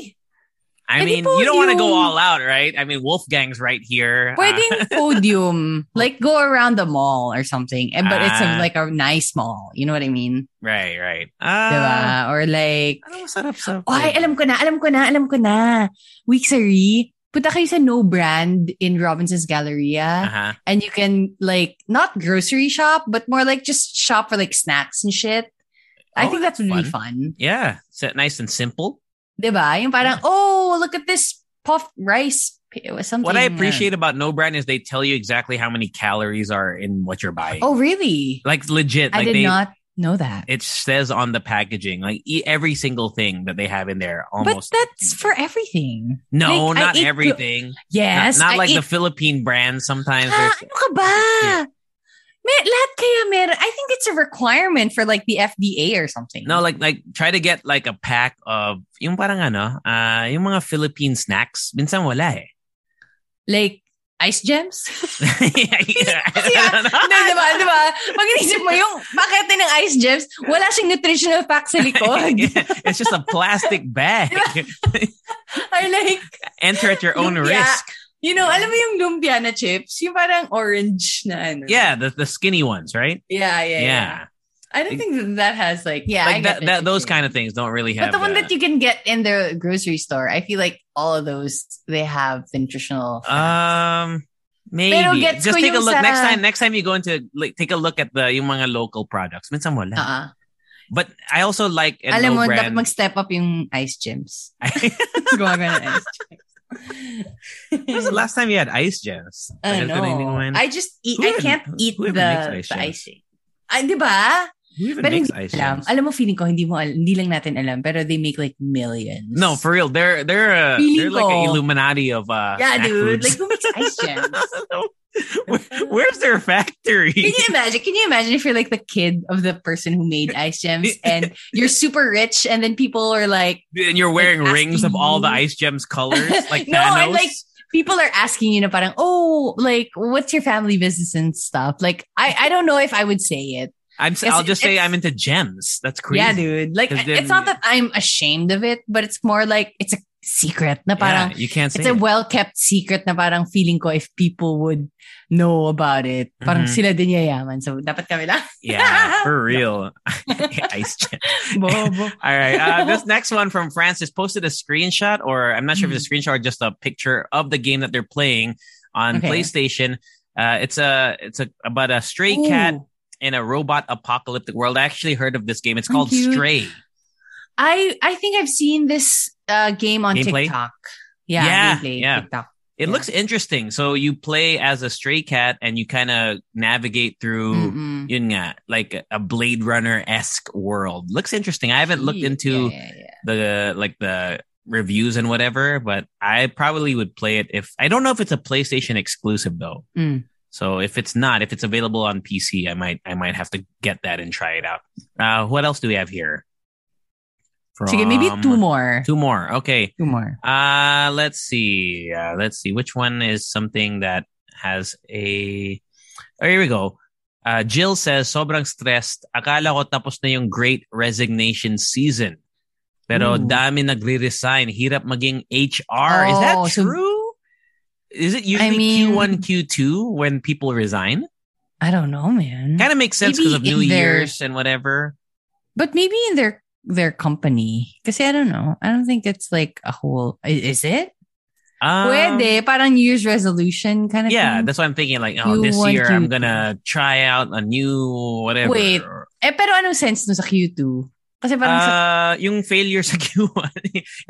B: I
A: Eh,
B: mean, you don't want to go all out, right? I mean, Wolfgang's right here. (laughs) Ah,
A: Pwedeng (laughs) podium. Like go around the mall or something. Eh, But it's a,
B: Ah.
A: like a nice mall. You know what I mean?
B: right, right.
A: Diba?
B: Ah,
A: Or like,
B: ano masarap sa
A: oh, ay, alam ko na, alam ko na, alam ko na. Weeksary. Punta kayo sa no brand in Robinson's Galleria.
B: Uh-huh.
A: And you can like, not grocery shop, but more like just shop for like snacks and shit. I
B: Oh,
A: think that's
B: that's
A: really fun.
B: Yeah, so nice and simple.
A: Diba? Yung parang, oh, look at this puffed rice. Or something.
B: What I appreciate about No Brand is they tell you exactly how many calories are in what you're buying.
A: Oh, really?
B: like legit.
A: I
B: Like
A: did
B: they,
A: not know that.
B: it says on the packaging, like e- every single thing that they have in there.
A: But
B: Almost.
A: that's for everything.
B: no,
A: like,
B: not everything.
A: Yes.
B: not, not like the Philippine brands. Sometimes
A: Ah, ano ka ba?
B: Yeah.
A: May, lahat kaya meron. I think it's a requirement for like the FDA or something.
B: no like like try to get like a pack of yung parang ano, uh, yung mga Philippine snacks. Minsan wala eh.
A: Like, ice gems? (laughs)
B: yeah, yeah.
A: Yeah. (laughs) Hindi, diba? Diba? Mo yung pakete ng ice gems, wala siyang nutritional fact sa likod. (laughs)
B: Yeah, it's just a plastic bag.
A: Or like,
B: Enter at your own
A: Lumpia.
B: risk.
A: You know, alam mo yung lumpia na chips? Yung parang orange na ano.
B: Yeah, the the skinny ones, right?
A: Yeah, yeah,
B: Yeah.
A: yeah. I don't think that, that has like, yeah,
B: like
A: get
B: that, that those kind of things don't really have
A: But the one
B: uh,
A: that you can get in the grocery store, I feel like all of those they have the nutritional. facts.
B: Um, maybe.
A: Pero gets
B: Just take a look
A: sa-
B: next time. Next time you go into like take a look at the yung mga local products. Minsan wala.
A: uh
B: But I also like and
A: Alam
B: no
A: mo, dapat
B: brand.
A: mag-step up yung ice gems.
B: when (laughs) (laughs)
A: Gumagawa ng ice
B: was the last time you had ice gems? (laughs)
A: I
B: Tagal ko na hindi
A: know. I just eat.
B: Who
A: I can't eat the,
B: ice
A: the icing. Ay, di ba?
B: Who even
A: Pero
B: makes ice
A: alam.
B: gems?
A: Alam mo, feeling ko, hindi mo, al- hindi lang natin alam, pero they make like millions.
B: No, for real. They're they're uh, they're like an. Illuminati of uh
A: Yeah, dude.
B: foods.
A: Like, who makes ice (laughs) gems? (laughs)
B: Where's their factory?
A: Can you imagine? Can you imagine if you're like the kid of the person who made ice gems (laughs) and you're super rich and then people are like,
B: and you're wearing
A: Like,
B: rings of all the ice gems colors, (laughs) like
A: No,
B: Thanos.
A: I'm like- people are asking you na parang, oh, like, what's your family business and stuff? Like, I, I don't know if I would say it.
B: I'm, s-
A: Yes,
B: I'll just say I'm into gems. That's crazy.
A: Yeah, dude. Like it's not that I'm ashamed of it, but it's more like it's a secret na parang,
B: Yeah, you can't say
A: it's a well kept secret na parang feeling ko if people would know about it, parang
B: Mhm.
A: sila din yayaman. So, dapat kami lang.
B: Yeah, for (laughs) real. (laughs) ice gem. (laughs)
A: Bobo.
B: All right. Uh, this next one from Francis posted a screenshot, or I'm not sure if it's a screenshot or just a picture of the game that they're playing on
A: Okay.
B: PlayStation. Uh, it's a it's a about a stray
A: Ooh.
B: cat in a robot apocalyptic world. I actually heard of this game. It's called. Stray.
A: I I think I've seen this uh, game on
B: Gameplay?
A: TikTok. Yeah,
B: Yeah,
A: gameplay,
B: yeah.
A: TikTok.
B: It
A: Yeah.
B: looks interesting. So you play as a stray cat and you kind of navigate through yun nga, like a Blade Runner esque world. Looks interesting. I haven't looked into
A: yeah.
B: the like the reviews and whatever, but I probably would play it if I don't know if it's a PlayStation exclusive though.
A: Mm.
B: So if it's not, if it's available on PC, I might I might have to get that and try it out. Uh, what else do we have here?
A: Sige, maybe two more.
B: Two more. Okay.
A: Two more.
B: Uh let's see. Uh, let's see which one is something that has a. Oh, here we go. Uh, Jill says sobrang stressed. Akala ko tapos na yung Great Resignation season. Pero
A: Ooh.
B: dami nagre-resign. Hirap maging HR. is that
A: Oh, so-
B: true? Is it usually
A: mean-
B: Q1, Q2 when people resign?
A: I don't know, man.
B: Kind of makes sense because of New
A: their-
B: Year's and whatever.
A: But maybe in their their company. Kasi I don't know. I don't think it's like a whole. Is it?
B: Um,
A: Pwede. Parang New Year's resolution kind of
B: Yeah,
A: thing.
B: that's what I'm thinking. Like, oh, this
A: Q1,
B: year I'm gonna try out a new whatever.
A: Wait. Eh, pero anong sense no sa Q2? Kasi parang sa,
B: Uh, yung failure sa (laughs) Q1.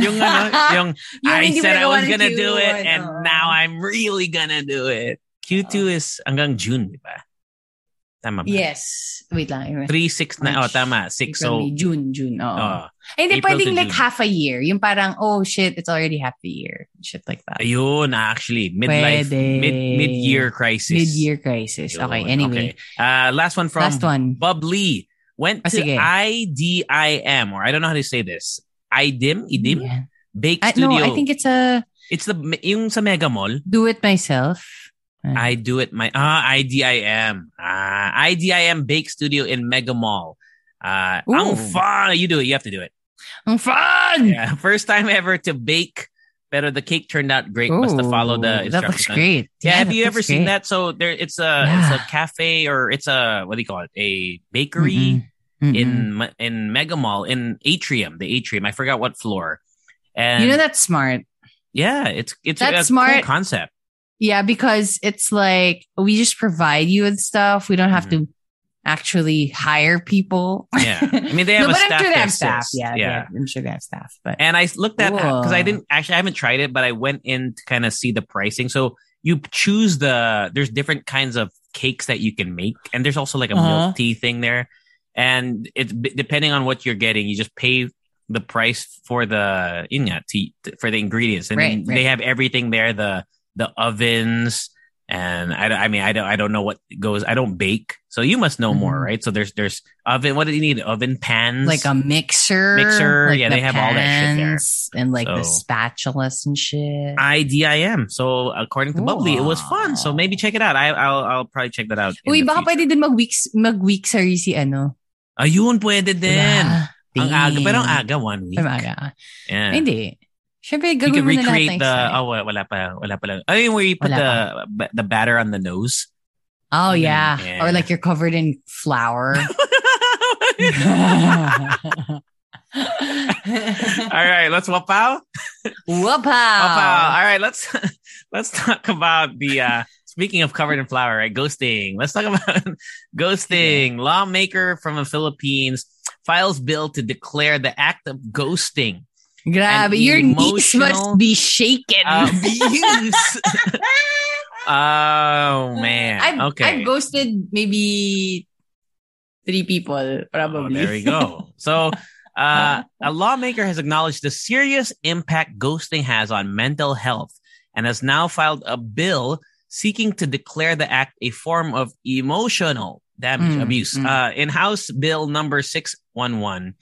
B: yung ano, (laughs) yung
A: Yung
B: I said I was gonna do it
A: Q1,
B: and now I'm really gonna do it. Q2 is hanggang June, di ba? Tama ba?
A: Yes. Wait lang.
B: 3, 6, na, oh, tama. 6,
A: April,
B: so,
A: June, June. Oo.
B: oh,
A: Eh, hindi,
B: April
A: pwedeng like
B: June.
A: half a year. Yung parang, oh shit, it's already half a year. Shit like that.
B: ayun, actually, midlife,
A: Pwede.
B: mid, mid-year crisis.
A: Mid-year crisis.
B: Yun,
A: Okay, anyway.
B: okay. Uh, last one from
A: Last one.
B: Bob Lee. Went to. IDIM, or I don't know how to say this. IDIM? IDIM?
A: Yeah.
B: Bake
A: I, no, I think it's a
B: it's the, yung sa Mega Mall.
A: do it myself.
B: I do it my ah IDIM ah IDIM Bake Studio in Mega Mall. Uh,
A: Ooh.
B: ang fun. You do it. You have to do it.
A: Ang fun!
B: Yeah, (laughs) first time ever to bake. Pero the cake turned out great. Must have followed the
A: Ooh, That looks
B: instructions.
A: great.
B: Yeah, have you ever
A: looks
B: seen that? So there, it's a
A: Yeah.
B: it's a cafe or it's a what do you call it? A bakery
A: Mm-mm. Mm-mm.
B: in in Mega Mall in Atrium, the Atrium. I forgot what floor. And
A: you know that's smart.
B: yeah, it's it's
A: That's
B: a
A: smart.
B: cool concept.
A: Yeah, because it's like we just provide you with stuff. We don't have
B: Mm-hmm.
A: to actually hire people.
B: Yeah, I mean they (laughs) have
A: no,
B: a
A: but I'm
B: staff.
A: sure they have staff. Yeah,
B: yeah.
A: yeah. I'm sure they have staff. But
B: And I looked at because I didn't actually I haven't tried it, but I went in to kind of see the pricing. So you choose the there's different kinds of cakes that you can make, and there's also like a
A: Uh-huh.
B: milk tea thing there. And it's depending on what you're getting, you just pay the price for the yun nga, tea for the ingredients, and
A: Right,
B: then they have everything there the the ovens. And I, I mean, I don't, I don't know what goes. I don't bake, so you must know more,
A: Mhm.
B: right? So there's, there's oven. What do you need? Oven pans,
A: like a mixer,
B: Mixer,
A: like
B: yeah,
A: the
B: they have all that shit there.
A: And like the
B: So-
A: spatulas and shit.
B: IDIM. So according to Bubbly, it was fun. So maybe check it out. I, I'll I'll probably check that out.
A: Uy,
B: the
A: baka pwede din mag-weeks, mag-week si ano.
B: Ayun, pwede din.
A: Diba?
B: Ang aga, pero ang aga, one week.
A: Aga.
B: Yeah.
A: Hindi. Siyempre,
B: You can recreate the, oh, wa- wala pa, wala pa lang. I mean, where you put
A: Wala
B: the, the batter on the nose.
A: Oh, yeah.
B: Yeah.
A: Or like you're covered in flour. (laughs) (laughs)
B: All right, let's wapow.
A: Whoop
B: Wapow. All right, let's (laughs) let's talk about the uh speaking of covered in flour, right? Ghosting. Let's talk about ghosting. Lawmaker from the Philippines files bill to declare the act of ghosting
A: Grabe,
B: An
A: your knees must be shaken. (laughs)
B: abuse. oh man.
A: I've,
B: okay.
A: I've ghosted maybe three people, probably.
B: Oh, there we go. (laughs) So, uh, a lawmaker has acknowledged the serious impact ghosting has on mental health and has now filed a bill seeking to declare the act a form of emotional damage
A: Mm,
B: abuse.
A: mm.
B: Uh, in House Bill number 611,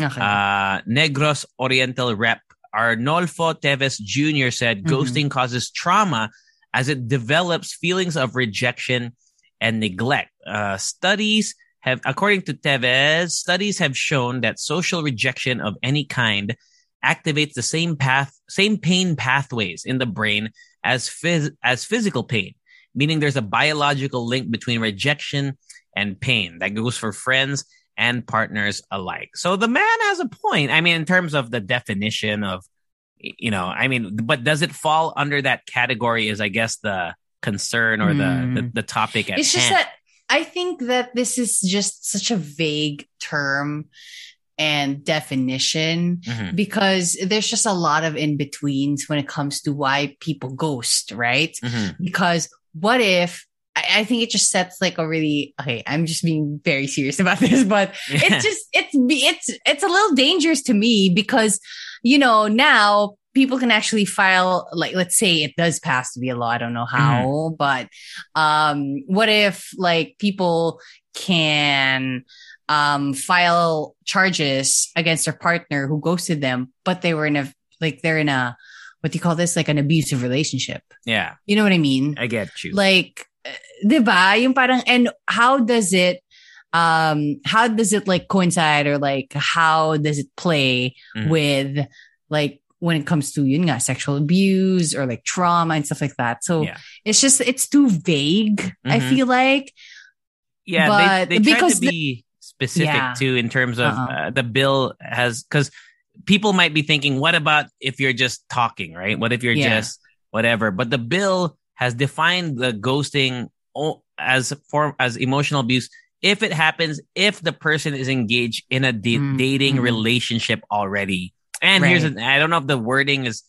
A: Okay.
B: uh, Negros Oriental Rep Arnolfo Teves Jr. said
A: Mhm.
B: ghosting causes trauma as it develops feelings of rejection and neglect. Uh, studies have, according to Teves, studies have shown that social rejection of any kind activates the same path, same pain pathways in the brain as phys- as physical pain, meaning there's a biological link between rejection and pain that goes for friends and partners alike. So the man has a point. I mean, in terms of the definition of, you know, I mean, but does it fall under that category? Is I guess the concern or the
A: Hmm.
B: the, the topic at
A: it's just that I think that this is just such a vague term and definition
B: Mhm.
A: because there's just a lot of in betweens when it comes to why people ghost, right?
B: Mhm.
A: Because what if I, I think it just sets like a really okay. I'm just being very serious (laughs) about this, but it's just it's it's it's a little dangerous to me because you know now people can actually file like let's say it does pass to be a law i don't know how but um what if like people can um file charges against their partner who ghosted them but they were in a like they're in a what do you call this? Like an abusive relationship.
B: Yeah,
A: you know what i mean?
B: I get you.
A: like 'di ba yung parang and how does it um how does it like coincide or like how does it play
B: Mhm.
A: with like when it comes to yun nga, sexual abuse or like trauma and stuff like that so
B: Yeah.
A: it's just it's too vague i
B: Mhm.
A: feel like
B: yeah,
A: but
B: they, they
A: because
B: to be specific
A: Yeah.
B: too in terms of
A: Uh-uh.
B: uh, the bill has because people might be thinking, what about if you're just talking, right? What if you're
A: Yeah.
B: just whatever? But the bill has defined the ghosting as form as emotional abuse if it happens if the person is engaged in a da-
A: Mm,
B: dating
A: mhm.
B: relationship already. And here's an, I don't know if the wording is.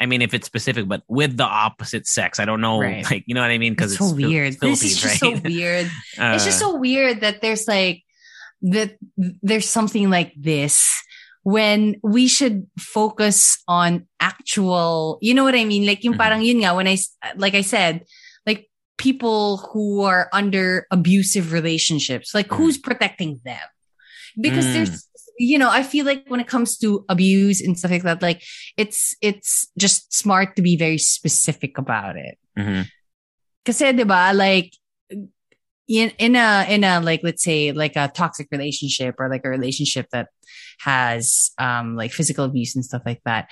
B: I mean, if it's specific, but with the opposite sex, I don't know.
A: Right.
B: Like, you know what I mean? Because
A: it's so
B: Phil-
A: weird this is just
B: right?
A: so (laughs) weird
B: Uh,
A: it's just so weird that there's like that there's something like this when we should focus on actual you know what i mean like yung
B: Mhm.
A: parang yun nga when i like i said like people who are under abusive relationships like who's protecting them because
B: Mm.
A: there's you know i feel like when it comes to abuse and stuff like that like it's it's just smart to be very specific about it
B: mhm.
A: Kasi 'di ba like in in a in a like let's say like a toxic relationship or like a relationship that has um like physical abuse and stuff like that.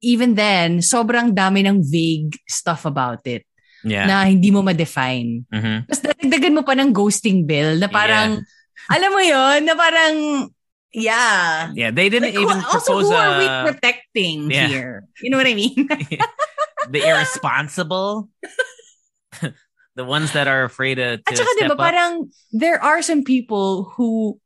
A: Even then, sobrang dami ng vague stuff about it
B: Yeah.
A: na hindi mo ma-define.
B: Mhm.
A: Tapos dagdagan mo pa ng ghosting bill na parang, alam mo yon na parang, yeah.
B: Yeah, they didn't
A: Like, who-
B: even
A: also,
B: propose
A: who are we protecting
B: yeah.
A: here? You know what I mean? (laughs)
B: the irresponsible, (laughs) the ones that are afraid to, to
A: At saka, di
B: step
A: ba,
B: up.
A: parang there are some people who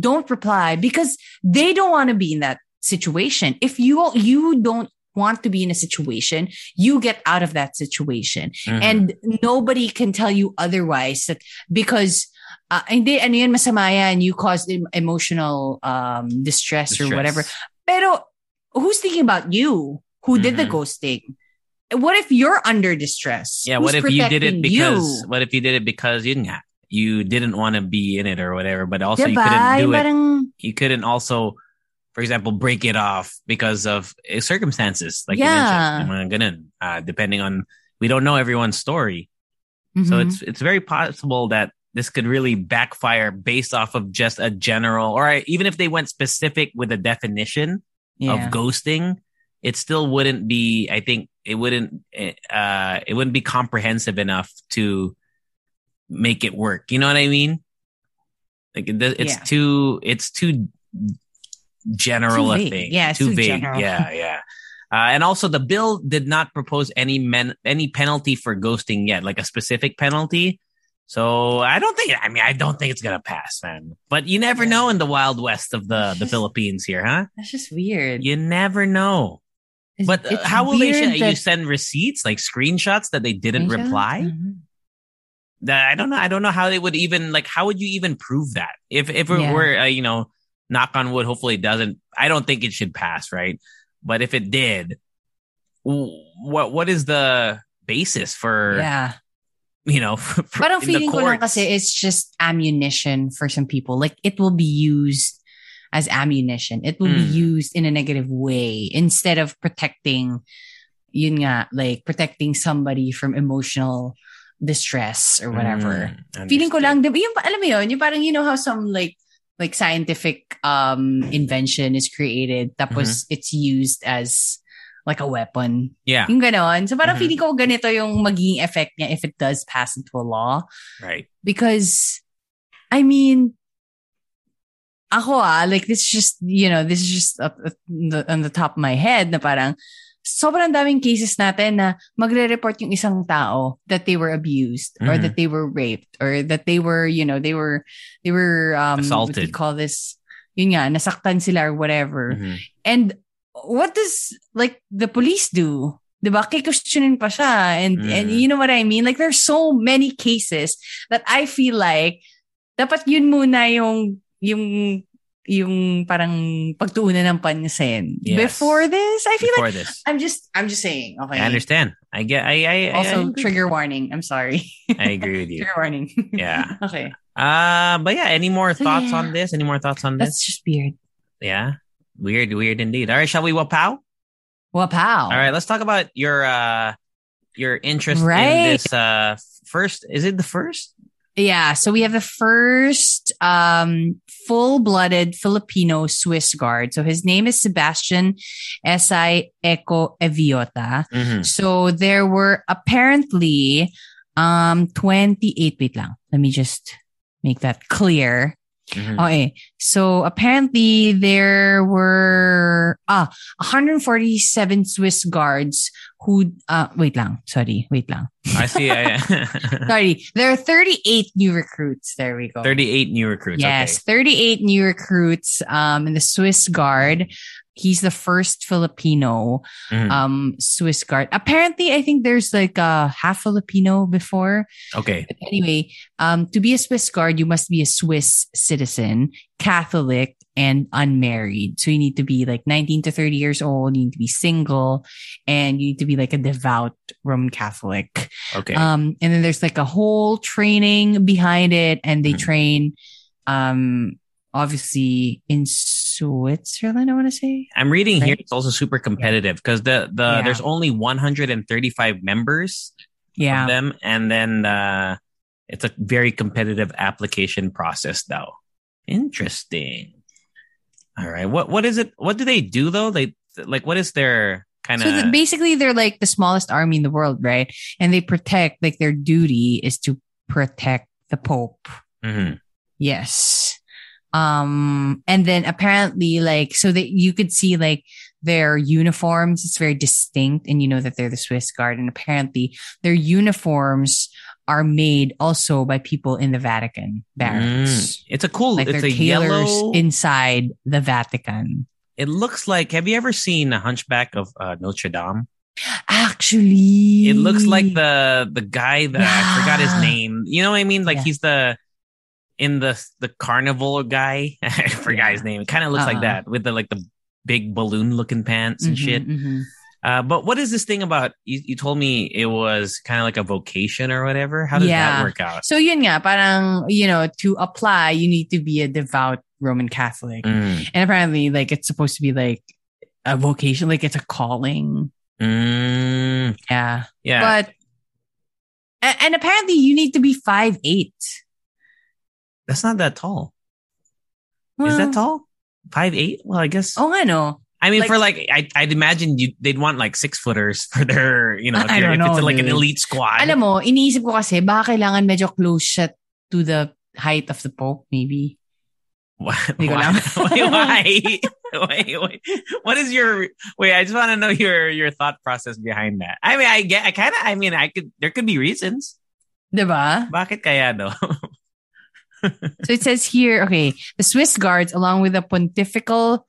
A: don't reply because they don't want to be in that situation. If you you don't want to be in a situation, you get out of that situation.
B: Mhm.
A: And nobody can tell you otherwise that because uh, hindi, ano yun, masama yan, you caused emotional um, distress, or whatever. Pero who's thinking about you who did the
B: Mhm.
A: ghosting? What if you're under distress?
B: Yeah,
A: Who's
B: what if you did it because
A: you?
B: what if you did it because you didn't you didn't want to be in it or whatever, but also you couldn't do it. You couldn't also, for example, break it off because of uh, circumstances, like
A: Yeah.
B: you mentioned. Uh, depending on, we don't know everyone's story, so
A: Mhm.
B: it's it's very possible that this could really backfire based off of just a general, or even if they went specific with a definition
A: yeah.
B: of ghosting, it still wouldn't be. I think it wouldn't. Uh, it wouldn't be comprehensive enough to make it work. You know what I mean? Like it, it's
A: Yeah.
B: too. It's too general
A: Too
B: a thing.
A: Yeah,
B: too,
A: too
B: vague.
A: general.
B: Yeah, (laughs) yeah. Uh, and also, the bill did not propose any men any penalty for ghosting yet, like a specific penalty. So I don't think. I mean, I don't think it's gonna pass, man. But you never
A: Yeah.
B: know in the wild west of the the (laughs) Philippines here, huh?
A: That's just weird.
B: You never know.
A: It's-
B: But uh,
A: it's
B: how will they show you send receipts like screenshots that they didn't
A: Screenshot?
B: reply?
A: Mhm.
B: I don't know. I don't know how they would even like. How would you even prove that? If if it
A: Yeah.
B: were, uh, you know, knock on wood. Hopefully, it doesn't. I don't think it should pass, right? But if it did, what what is the basis for
A: Yeah.
B: you know? (laughs) For,
A: Parang feeling ko lang kasi it's just ammunition for some people. Like it will be used as ammunition. It will be
B: Mm.
A: used in a negative way instead of protecting, yun nga, like protecting somebody from emotional distress or whatever.
B: Mm,
A: Feeling ko lang, di ba, yung, alam mo yun, yung parang, you know how some like, like scientific um invention is created tapos
B: Mm-hmm.
A: it's used as like a weapon.
B: Yeah,
A: Yung ganon. So parang
B: Mhm.
A: feeling ko ganito yung magiging effect niya if it does pass into a law.
B: right.
A: Because, I mean, ako ah, like this is just, you know, this is just up, up on the top of my head na parang sobrang daming cases natin na magre-report yung isang tao that they were abused or
B: Mhm.
A: that they were raped or that they were, you know, they were, they were, um, what do
B: Assaulted.
A: you call this? Yun nga, nasaktan sila or whatever.
B: Mhm.
A: And what does like the police do? Diba? Kikuestionin pa siya. And,
B: Mm.
A: and you know what I mean? Like there's so many cases that I feel like dapat yun muna yung yung yung parang pagtuunan ng pansin.
B: Yes.
A: Before this, I feel
B: Before
A: like
B: this,
A: I'm just I'm just saying. Okay.
B: I understand. I get. I I,
A: Also,
B: I,
A: trigger warning. I'm sorry.
B: I agree with you. (laughs)
A: trigger warning.
B: Yeah. (laughs)
A: okay.
B: Uh, but yeah, any more
A: So,
B: thoughts
A: yeah.
B: on this? Any more thoughts on this?
A: That's just weird.
B: Yeah. Weird, weird indeed. All right, shall we wapow?
A: Wow.
B: All right, let's talk about your uh your interest
A: Right.
B: in this uh first is it the first?
A: Yeah, so we have the first um, full-blooded Filipino Swiss guard. So his name is Sebastian S.I. Eco Eviota.
B: Mhm.
A: So there were apparently um 28 wait lang. Let me just make that clear.
B: Mhm.
A: Okay. So apparently there were ah 147 Swiss guards who uh wait lang. Sorry, wait lang.
B: I see. I, (laughs) (laughs)
A: Sorry. There are 38 new recruits. There we go.
B: 38 new recruits.
A: Yes, 38 new recruits um in the Swiss Guard. He's the first Filipino.
B: Mhm.
A: um Swiss Guard. Apparently, I think there's like a half Filipino before.
B: okay.
A: But anyway, um to be a Swiss Guard, you must be a Swiss citizen, Catholic, and unmarried. So you need to be like 19 to 30 years old, you need to be single, and you need to be like a devout Roman Catholic.
B: Okay.
A: Um, and then there's like a whole training behind it, and they
B: Mhm.
A: train, um, obviously in Switzerland. I want to say.
B: I'm reading here it's also super competitive because the the
A: Yeah.
B: there's only 135 members of
A: Yeah,
B: them and then uh it's a very competitive application process though. Interesting. All right. What what is it? What do they do though? They like what is their kind
A: so
B: of
A: the, basically they're like the smallest army in the world, right? And they protect. Like their duty is to protect the Pope.
B: Mhm.
A: Yes. Um, and then apparently, like, so that you could see like their uniforms, it's very distinct, and you know that they're the Swiss Guard. And apparently, their uniforms are made also by people in the Vatican barracks.
B: Mm. It's a cool.
A: Like
B: it's
A: they're
B: a
A: tailors
B: yellow.
A: inside the Vatican.
B: it looks like. Have you ever seen a Hunchback of uh, Notre Dame?
A: Actually,
B: It looks like the the guy that I forgot his name. You know what I mean? Like
A: Yeah.
B: he's the in the the carnival guy. (laughs) I forgot
A: Yeah.
B: his name. It kind of looks like
A: Uh-uh.
B: that with the like the big balloon looking pants and
A: Mhm,
B: shit.
A: mhm.
B: Uh, but what is this thing about? You, you told me it was kind of like a vocation or whatever. How does
A: Yeah.
B: that work out?
A: So yun nga, parang, you know, to apply, you need to be a devout Roman Catholic.
B: Mm.
A: And apparently, like, it's supposed to be like a vocation, like it's a calling.
B: Mm.
A: Yeah.
B: Yeah.
A: But, and, and apparently you need to be five eight.
B: That's not that tall. Is that tall? Five eight? Well, I guess.
A: Oh, I know.
B: I mean,
A: like-
B: for like, I, I'd imagine you they'd want like six footers for their, you know, (laughs) if,
A: I don't
B: if it's
A: know,
B: like an elite squad.
A: Alam mo, iniisip ko kasi, baka kailangan medyo close siya to the height of the Pope, maybe.
B: Why?
A: Hindi ko (laughs)
B: Why?
A: alam.
B: why? (laughs) wait, wait. What is your wait? I just want to know your your thought process behind that. I mean, I get, I kind of, I mean, I could. There could be reasons.
A: Diba?
B: Bakit kaya no?
A: So it says here, okay, the Swiss guards, along with the pontifical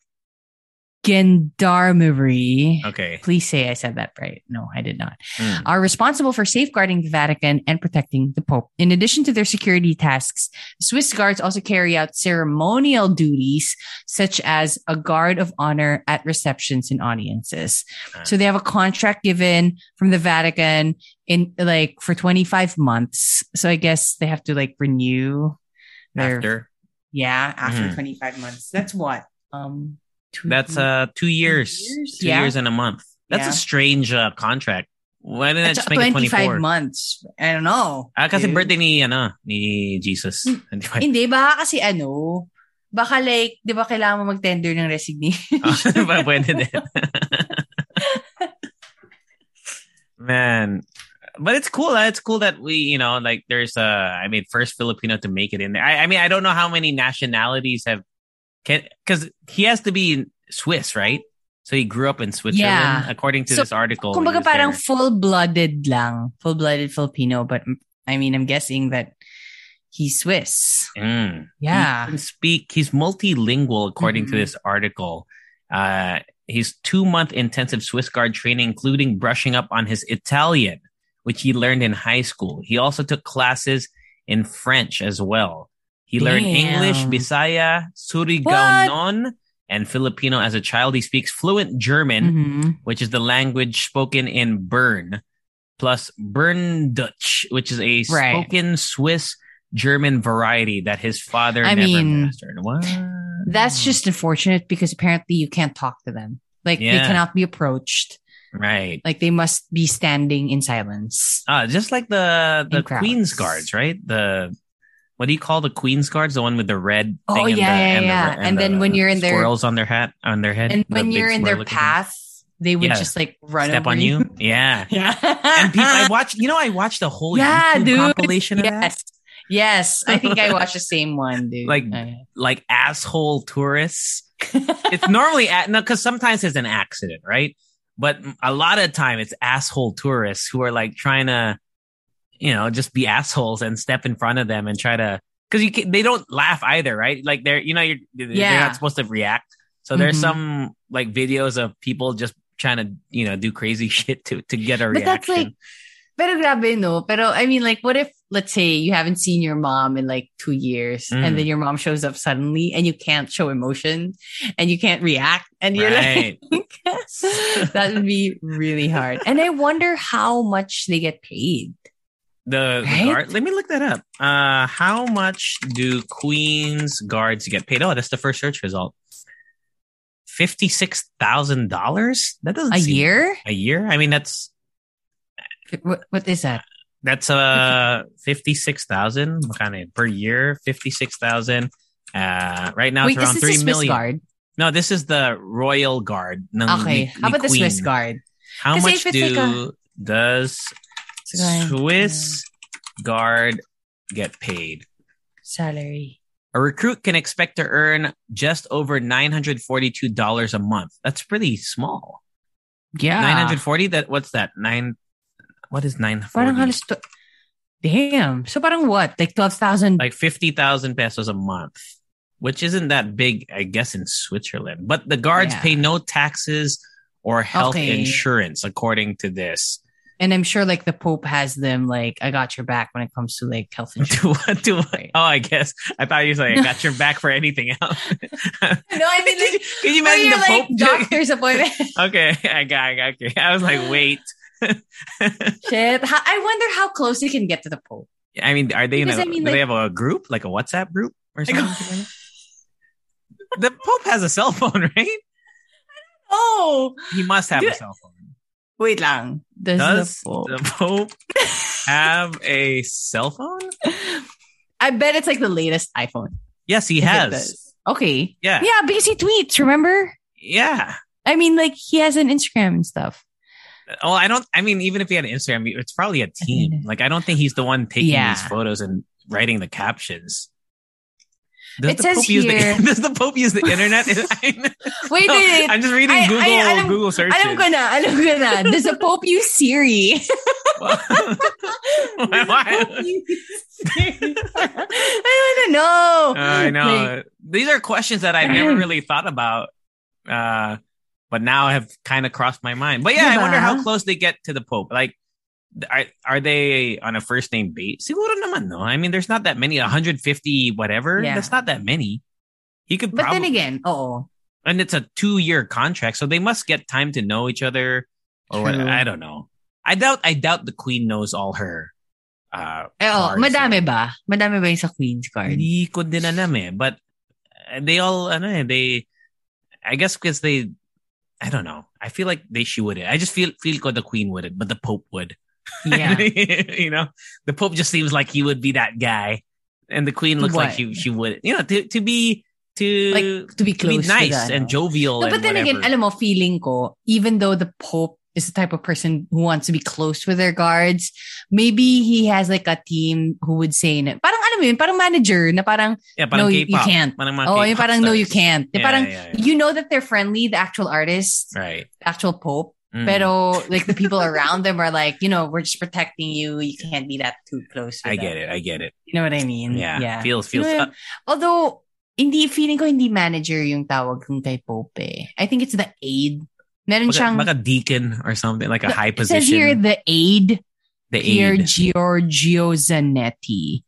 A: gendarmerie.
B: Okay.
A: Please say I said that right. No, I did not.
B: Mm.
A: Are responsible for safeguarding the Vatican and protecting the Pope. In addition to their security tasks, Swiss guards also carry out ceremonial duties such as a guard of honor at receptions and audiences. So they have a contract given from the Vatican in like for 25 months. So I guess they have to like renew their
B: After
A: yeah, after
B: Mhm.
A: 25 months. That's what? Um two
B: that's uh two years,
A: years?
B: two
A: Yeah.
B: years and a month. That's
A: Yeah.
B: a strange uh, contract. Why didn't I
A: That's
B: just make it
A: 25
B: 24?
A: months. I don't know.
B: Ah, kasi
A: Dude.
B: birthday ni ano ni Jesus.
A: Hmm.
B: 25.
A: Hindi, baka kasi ano, baka like, di ba kailangan mo mag-tender ng resignation? (laughs)
B: Ah, (laughs) Pwede din. (laughs) Man. But it's cool. uh, It's cool that we, you know, like there's a, I mean, first Filipino to make it in there. I, I mean, I don't know how many nationalities have, can, cause he has to be Swiss, right? So he grew up in Switzerland,
A: Yeah.
B: according to
A: So,
B: this article.
A: Kumbaga parang full-blooded lang. Full-blooded Filipino. But I mean, I'm guessing that he's Swiss.
B: Mm.
A: Yeah.
B: He can speak. He's multilingual, according to
A: Mhm.
B: this article. Uh, he's two month intensive Swiss Guard training, including brushing up on his Italian, which he learned in high school. He also took classes in French as well. He learned English, Bisaya, Surigao and Filipino as a child. He speaks fluent German,
A: Mhm.
B: which is the language spoken in Bern, plus Bern Dutch, which is a
A: Right.
B: spoken Swiss German variety that his father
A: I
B: never
A: mean,
B: mastered. What?
A: That's just unfortunate because apparently you can't talk to them. Like they cannot be approached.
B: Right.
A: Like they must be standing in silence.
B: Ah, just like the the Queen's Guards, right? The what do you call the Queen's Guards? The one with the red.
A: Oh,
B: thing and
A: yeah,
B: the,
A: yeah,
B: and,
A: yeah.
B: The,
A: And then
B: the
A: when you're in their-
B: squirrels on their hat on their head,
A: And when you're in their path, they would
B: Yeah.
A: just like run
B: thing. step on you, (laughs) yeah.
A: Yeah.
B: And people, I watched. You know, I watched the whole
A: Yeah,
B: YouTube
A: dude.
B: compilation of that.
A: yes. Yes. I think I watched the same one, dude. (laughs)
B: Like-
A: Oh, yeah.
B: like asshole tourists. it's normally at no, because sometimes it's an accident, right? But a lot of time it's asshole tourists who are like trying to, you know, just be assholes and step in front of them and try to, because you can, they don't laugh either, right? Like they're, you know, you're they're not supposed to react. So there's
A: Mhm.
B: some like videos of people just trying to, you know, do crazy (laughs) shit to to get a reaction.
A: But that's like, pero grabe, no? Pero I mean, like, what if, let's say, you haven't seen your mom in like two years
B: Mm.
A: and then your mom shows up suddenly and you can't show emotion and you can't react and you're
B: right.
A: like, (laughs) that would be really hard. And I wonder how much they get paid.
B: The, the guard. Let me look that up. Uh, how much do Queen's guards get paid? Oh, that's the first search result. Fifty-six thousand dollars. That doesn't
A: A year?
B: A year. I mean, that's
A: What, what is that?
B: That's uh fifty-six thousand kind per year. Fifty-six thousand. Uh, right now
A: Wait,
B: it's
A: this
B: around
A: is
B: three million.
A: Guard.
B: No, this is the Royal Guard.
A: Okay.
B: ni-
A: How about the Swiss Guard?
B: How much do
A: like
B: does
A: Guard,
B: Swiss Guard get paid?
A: Salary.
B: A recruit can expect to earn just over $942 a month. That's pretty small.
A: Yeah.
B: 940 that what's that? 9 What is 940?
A: Parang halos to- Damn. So parang what? Like 12,000?
B: like 50,000 pesos a month, which isn't that big I guess in Switzerland. But the guards
A: Yeah.
B: pay no taxes or health
A: Okay.
B: insurance according to this.
A: and I'm sure like the Pope has them like, I got your back when it comes to like health (laughs) insurance.
B: to what to what?
A: Right.
B: Oh, I guess I thought you were saying I got your back for anything else. (laughs)
A: no, I mean like, (laughs)
B: Can you imagine the
A: like
B: Pope?
A: doctor's appointment.
B: okay, I got, I got, okay. I was like, wait. (laughs)
A: Shit. How, I wonder how close they can get to the Pope.
B: I mean, are they in a,
A: I mean,
B: do they have a group, like a WhatsApp group or
A: Like-
B: something? (laughs) the Pope has a cell phone, (laughs) right?
A: Oh,
B: He must have
A: Do-
B: a cell phone.
A: wait lang. Does,
B: Does
A: the Pope?
B: the Pope have a cell phone?
A: I bet it's like the latest iPhone.
B: Yes, he has.
A: Okay.
B: Yeah.
A: Yeah, because he tweets, remember?
B: Yeah.
A: I mean, like he has an Instagram and stuff.
B: Oh, I don't. I mean, even if he had an Instagram, it's probably a team. Like, I don't think he's the one taking
A: Yeah.
B: these photos and writing the captions. Does
A: It
B: the
A: says
B: Pope use
A: here-
B: the (laughs) Does the Pope use the internet? (laughs)
A: Wait, wait, wait.
B: I'm just reading
A: I-
B: Google search.
A: I- alam-
B: Google searches.
A: Alam ko na, alam ko na. Does the Pope use Siri?
B: Why- (laughs)
A: I don't know.
B: I know.
A: Like,
B: These are questions that I never (clears throat) really thought about. Uh, but now I have kind of crossed my mind. But yeah, I wonder how close they get to the Pope. Like, are are they on a first name base? Siguro naman, no. I mean, there's not that many. 150, whatever.
A: Yeah.
B: That's not that many. He could
A: But then again, oh,
B: and it's a two year contract, so they must get time to know each other. Or what, I don't know. I doubt. I doubt the Queen knows all her. Uh,
A: Eh, oh, madami ba? Madami ba yung sa Queen's card?
B: Hindi ko din alam eh. But uh, they all, ano eh, they, I guess because they, I don't know. I feel like they she would. I just feel feel ko the Queen wouldn't, but the Pope would.
A: Yeah. (laughs)
B: you know, the Pope just seems like he would be that guy, and the Queen looks like she she would. You know, to to be to
A: Like, to be
B: to be
A: close to
B: nice
A: that,
B: and
A: no?
B: jovial.
A: No, but then again,
B: whatever.
A: alam mo, feeling ko, even though the Pope is the type of person who wants to be close with their guards, maybe he has like a team who would say, na, parang alam mo yun, parang manager na parang,
B: yeah, parang
A: no, you- can't.
B: Parang
A: oh,
B: K-pop
A: parang no, you can't.
B: Yeah,
A: parang,
B: yeah, yeah.
A: you know that they're friendly, the actual artist,
B: Right.
A: the actual Pope,
B: Mm.
A: pero like the (laughs) people around them are like, you know, we're just protecting you. You can't be that too close.
B: I get
A: them.
B: it. I get it.
A: You know what I mean?
B: Yeah.
A: Yeah.
B: Feels feels.
A: You know,
B: uh,
A: Although, hindi, feeling ko hindi manager yung tawag kung kay Pope eh. I think it's the aid. Meron
B: baka,
A: siyang,
B: baka deacon or something like a high position.
A: it says here the aid,
B: the
A: Pier
B: aid.
A: Giorgio Zanetti.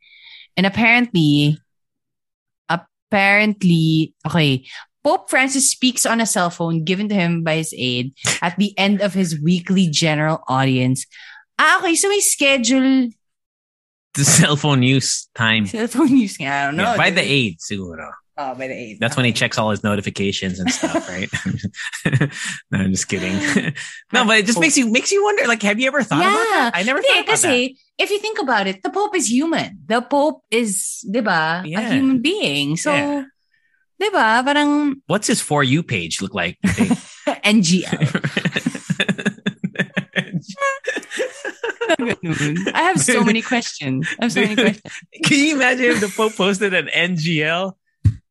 A: And apparently, apparently, okay, Pope Francis speaks on a cell phone given to him by his aide at the end of his weekly general audience. Ah, okay, so may schedule
B: the cell phone use time.
A: cell phone use. I don't know.
B: Yeah, by the aid, siguro.
A: Oh, by the.
B: That's when he checks all his notifications and stuff, (laughs) right? (laughs) no, I'm just kidding. (laughs) no, but it just makes you makes you wonder. Like, have you ever thought about
A: Yeah.
B: that? I never
A: Hindi,
B: thought about
A: if you think about it, the Pope is human. The Pope is, di ba,
B: Yeah.
A: a human being. So,
B: Yeah.
A: di ba, parang.
B: What's his for you page look like?
A: NGL. I have so many questions. I have so many questions.
B: Can you imagine if the Pope posted an NGL?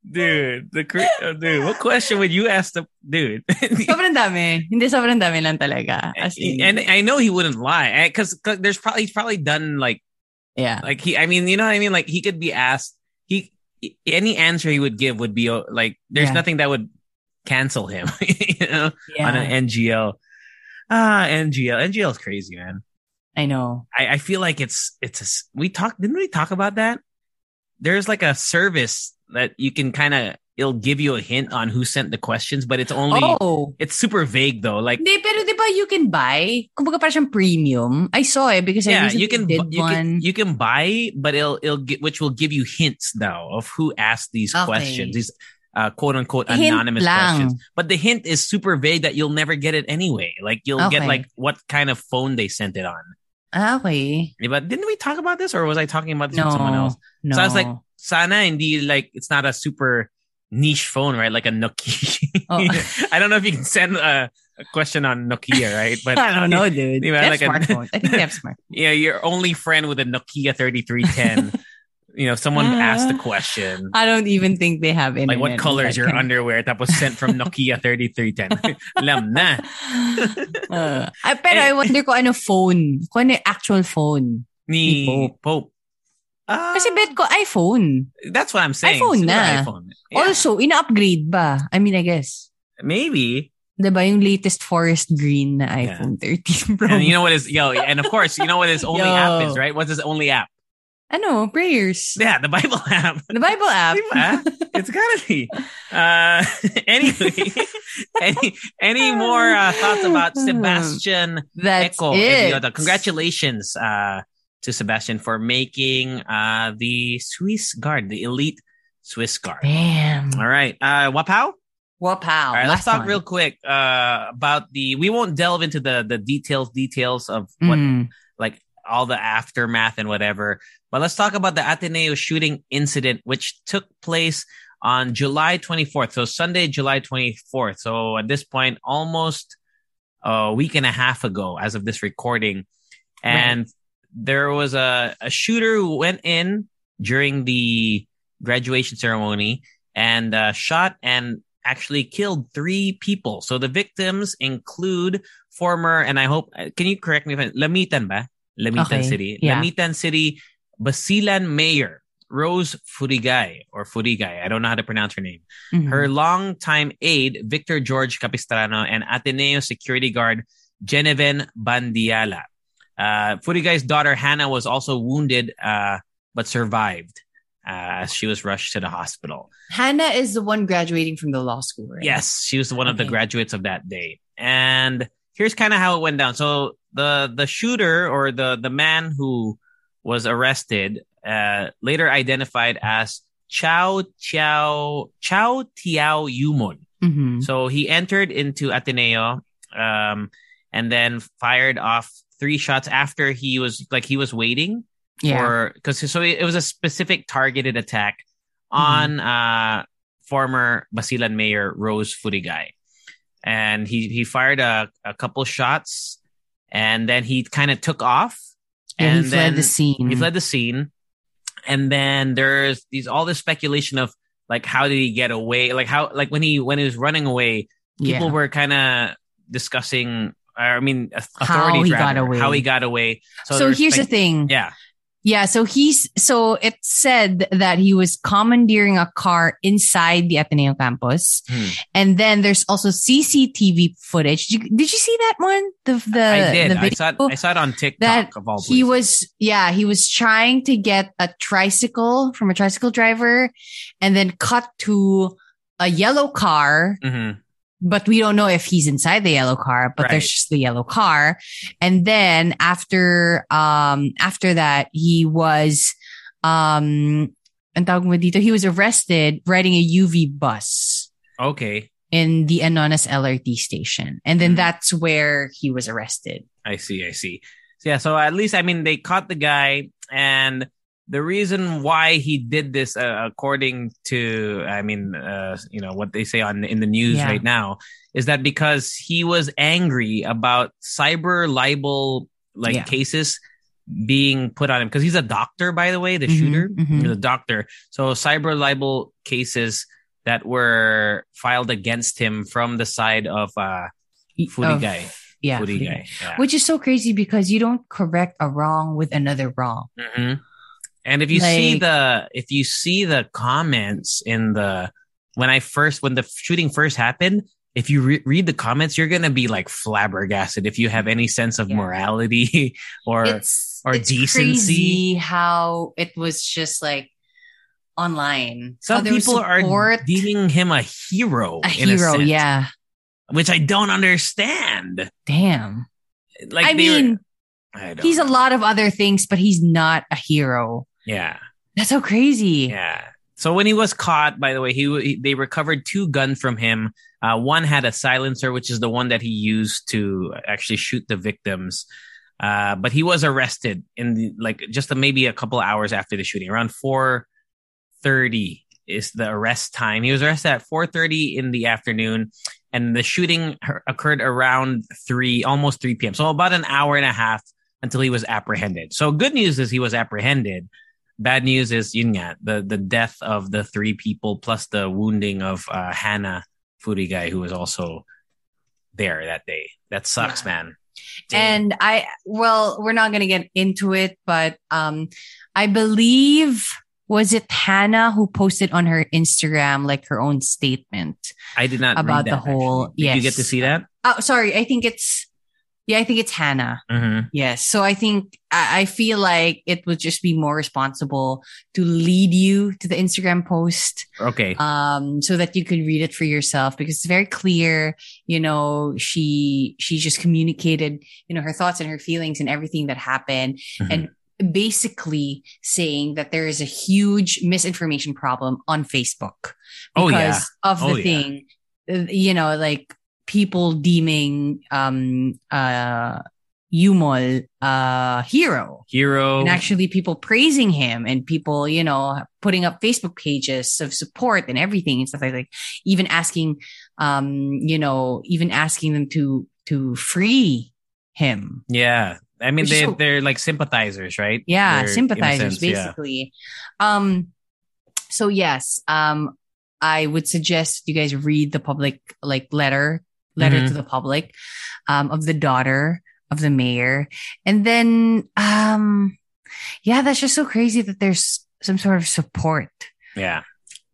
B: Dude, the cre- oh, dude, what question would you ask the dude? (laughs)
A: Sobrang dami. Hindi sobrang dami lang talaga.
B: And I know he wouldn't lie because there's probably he's probably done like
A: yeah.
B: like he I mean you know what I mean like he could be asked he any answer he would give would be uh, like there's
A: Yeah.
B: nothing that would cancel him (laughs) you know
A: yeah.
B: on an NGL ah NGL NGL is crazy man
A: I know.
B: I, I feel like it's it's a we talked didn't we talk about that there's like a service that you can kind of it'll give you a hint on who sent the questions but it's only
A: oh.
B: it's super vague though like
A: Hindi, pero di ba you can buy? Kumbaga parang siyang premium. I saw it because
B: yeah, you can
A: did
B: you
A: one.
B: can you can buy, but it'll it'll get which will give you hints though of who asked these
A: Okay.
B: questions, these uh, quote unquote anonymous questions. But the hint is super vague that you'll never get it anyway. Like you'll get like what kind of phone they sent it on.
A: Ah, okay.
B: But didn't we talk about this, or was I talking about this
A: No.
B: with someone else?
A: No.
B: So I was like, Sana hindi like it's not a super niche phone, right? Like a Nokia.
A: Oh. (laughs)
B: I don't know if you can send a, a question on Nokia, right? But (laughs)
A: I don't know, dude. (laughs)
B: Yeah,
A: They have
B: like a-
A: smartphones. I think they have smart.
B: yeah, your only friend with a Nokia 3310. You know, someone
A: Ah.
B: asked the question.
A: I don't even think they have internet.
B: Like, what color is your underwear? That was sent from (laughs) Nokia 3310. (laughs) Alam na.
A: Uh, (laughs) ah, pero
B: Eh.
A: I wonder kung ano phone. Kung ano actual phone.
B: Ni
A: Ni Pope.
B: Pope. Ah,
A: Kasi bet ko iPhone.
B: that's what I'm saying.
A: iPhone
B: Siguro
A: na.
B: iPhone. Yeah,
A: Also, ina-upgrade ba? I mean, I guess.
B: maybe.
A: Diba yung latest forest green na
B: Yeah.
A: iPhone 13 Pro?
B: And you know what is yo, and of course, you know what is only
A: Yo.
B: app is, right? What's his only app?
A: Ano? Prayers.
B: Yeah, the Bible (laughs) app.
A: The Bible app.
B: Diba? It's gotta be. Uh, (laughs) anyway, (laughs) any any more uh, thoughts about Sebastian
A: That's
B: Eco
A: it.
B: Congratulations uh, to Sebastian for making uh, the Swiss Guard, the elite Swiss Guard.
A: Damn.
B: All right. Uh, Wapao?
A: Wow.
B: All right, let's talk real quick uh, about the. We won't delve into the the details details of what
A: Mm.
B: like all the aftermath and whatever. But let's talk about the Ateneo shooting incident, which took place on July 24th. So Sunday, July 24th. So at this point, almost a week and a half ago, as of this recording. And there was a, a shooter who went in during the graduation ceremony and uh, shot and actually killed three people. So the victims include former, and I hope, uh, can you correct me if I, Lamitan ba? Lamitan
A: Okay,
B: City.
A: yeah.
B: Lamitan City Basilan Mayor Rose Furigay or Furigay. I don't know how to pronounce her name.
A: Mhm.
B: Her longtime aide, Victor George Capistrano, and Ateneo security guard, Jeneven Bandiala. Uh, Furigay's daughter, Hannah, was also wounded, uh, but survived uh, as she was rushed to the hospital.
A: Hannah is the one graduating from the law school, right?
B: Yes, she was one of the graduates of that day. And here's kind of how it went down. So the the shooter or the the man who was arrested uh, later identified as Chao Chao Chao Tiao Yumol.
A: Mhm.
B: So he entered into Ateneo um, and then fired off three shots after he was like he was waiting
A: Yeah.
B: or because so it was a specific targeted attack
A: Mm-hmm.
B: on uh former Basilan Mayor Rose Furigay. And he he fired a, a couple shots and then he kind of took off
A: yeah,
B: and
A: he
B: then
A: fled the scene.
B: he fled the scene and then there's these all this speculation of like how did he get away like how like when he when he was running away people
A: yeah.
B: were kind of discussing I mean auth-
A: How
B: authorities
A: he got away.
B: how he got away
A: So,
B: there's,
A: here's
B: like-
A: the thing.
B: yeah
A: Yeah, so he's so it said that he was commandeering a car inside the Ateneo campus,
B: Hmm.
A: and then there's also CCTV footage. Did you, did you see that one? The the
B: I did.
A: the
B: I saw it, I saw it on TikTok
A: that
B: of all
A: he was yeah he was trying to get a tricycle from a tricycle driver, and then cut to a yellow car
B: Mhm.
A: But we don't know if he's inside the yellow car, but there's just the yellow car. And then after, um, after that, he was, um, mo dito, he was arrested riding a UV bus
B: Okay,
A: in the Anonas LRT station. And then
B: Mhm.
A: that's where he was arrested.
B: I see. I see. So, yeah. So at least I mean they caught the guy, and the reason why he did this, uh, according to I mean, uh, you know what they say on in the news
A: Yeah.
B: right now, is that because he was angry about cyber libel like
A: Yeah.
B: cases being put on him because he's a doctor, by the way, the
A: Mhm,
B: shooter,
A: mhm.
B: he's a doctor. So cyber libel cases that were filed against him from the side of uh.
A: Of- yeah.
B: Furigay. Yeah.
A: Which is so crazy because you don't correct a wrong with another wrong.
B: hmm And if you see the if you see the comments in the when I first when the shooting first happened, if you re- read the comments, you're gonna be like flabbergasted if you have any sense of
A: Yeah.
B: morality (laughs) or
A: it's
B: or
A: it's
B: decency.
A: how it was just like online.
B: Some people are deeming him a hero.
A: a
B: in
A: hero.
B: sense,
A: yeah,
B: which I don't understand.
A: damn.
B: Like
A: I
B: they were-
A: mean,
B: I don't
A: he's a lot of other things, but he's not a hero.
B: Yeah.
A: That's so crazy.
B: Yeah. So when he was caught, by the way, he, he they recovered two guns from him. Uh, one had a silencer, which is the one that he used to actually shoot the victims. Uh, but he was arrested in the, like just maybe a couple hours after the shooting, around four thirty is the arrest time. He was arrested at four thirty in the afternoon, and the shooting occurred around three, almost three p.m. So about an hour and a half until he was apprehended. So good news is he was apprehended. Bad news is yun nga, the the death of the three people plus the wounding of uh, Hannah Furigay, who was also there that day. That sucks,
A: Yeah.
B: man. Damn.
A: And I, well, we're not going to get into it, but, um, I believe, was it Hannah who posted on her Instagram, like her own statement?
B: I did not
A: about
B: read
A: the whole-
B: actually. Did you get to see that?
A: Oh, sorry. I think it's, yeah, I think it's Hannah.
B: Mm-hmm.
A: Yes. So I think I, I feel like it would just be more responsible to lead you to the Instagram post,
B: Okay.
A: um, so that you could read it for yourself because it's very clear. You know, she she just communicated, you know, her thoughts and her feelings and everything that happened,
B: Mhm.
A: and basically saying that there is a huge misinformation problem on Facebook
B: Oh,
A: because
B: yeah.
A: of the
B: Oh,
A: thing, uh, you know, like people deeming um uh Yumol uh hero
B: Hero.
A: and actually people praising him and people you know putting up facebook pages of support and everything and stuff like that even asking um you know even asking them to to free him
B: yeah. I mean, they,
A: so-
B: they're like sympathizers, right?
A: yeah
B: They're,
A: sympathizers
B: sense, yeah.
A: basically um so yes um i would suggest you guys read the public like letter letter
B: Mhm.
A: to the public um of the daughter of the mayor and then um yeah that's just so crazy that there's some sort of support.
B: Yeah.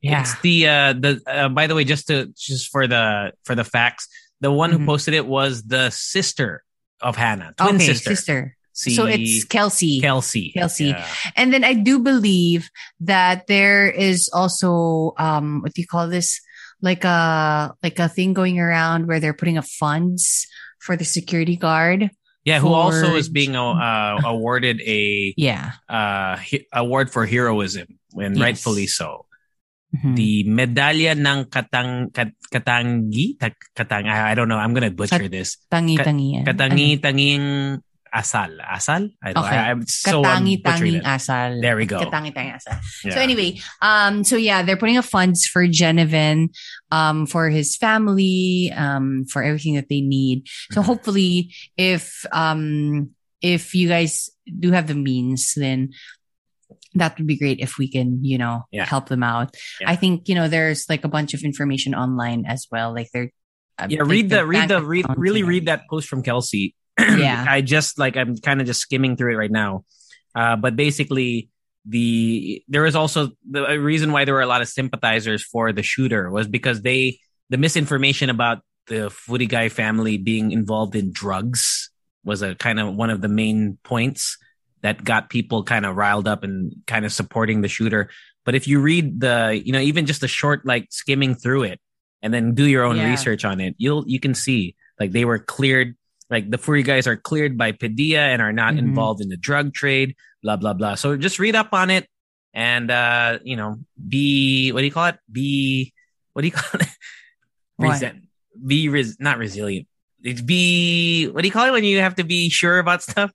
A: Yeah.
B: It's the uh the uh, by the way, just to just for the for the facts, the one
A: Mhm.
B: who posted it was the sister of Hannah, twin
A: okay,
B: sister.
A: sister.
B: Si
A: So it's Kelsey.
B: Kelsey.
A: Kelsey.
B: Yeah.
A: And then I do believe that there is also um what do you call this? Like a like a thing going around where they're putting up funds for the security guard.
B: Yeah, who also is being uh, (laughs) awarded a
A: Yeah.
B: uh he- award for heroism and
A: Yes.
B: rightfully so.
A: Mhm.
B: The medalya ng katang kat, katangi katang I, I don't know. I'm gonna butcher
A: Kat-
B: this.
A: tangi
B: Ka-
A: tangi.
B: Katangi tanging asal. Asal? I,
A: Okay.
B: I, I'm so
A: Katangi
B: butchering
A: tanging asal.
B: There we go.
A: Katangi tanging asal.
B: Yeah.
A: So anyway, um, so yeah, they're putting up funds for Jeneven, um, for his family, um, for everything that they need. So
B: Mhm.
A: hopefully, if um, if you guys do have the means, then that would be great if we can, you know,
B: Yeah.
A: help them out.
B: Yeah.
A: I think you know there's like a bunch of information online as well. Like they're uh,
B: yeah, read the read the read really read that post from Kelsey.
A: Yeah. (clears throat)
B: I just like I'm kind of just skimming through it right now. Uh, but basically, the there was also the a reason why there were a lot of sympathizers for the shooter was because they the misinformation about the Furigay family being involved in drugs was a kind of one of the main points that got people kind of riled up and kind of supporting the shooter. But if you read the, you know, even just a short like skimming through it and then do your own
A: Yeah.
B: research on it, you'll you can see like they were cleared, like the Furigays are cleared by PDEA and are not
A: Mhm.
B: involved in the drug trade, blah blah blah. So just read up on it and uh, you know, be what do you call it? Be what do you (laughs) call it? Resi- be res- not resilient. It's be what do you call it when you have to be sure about stuff?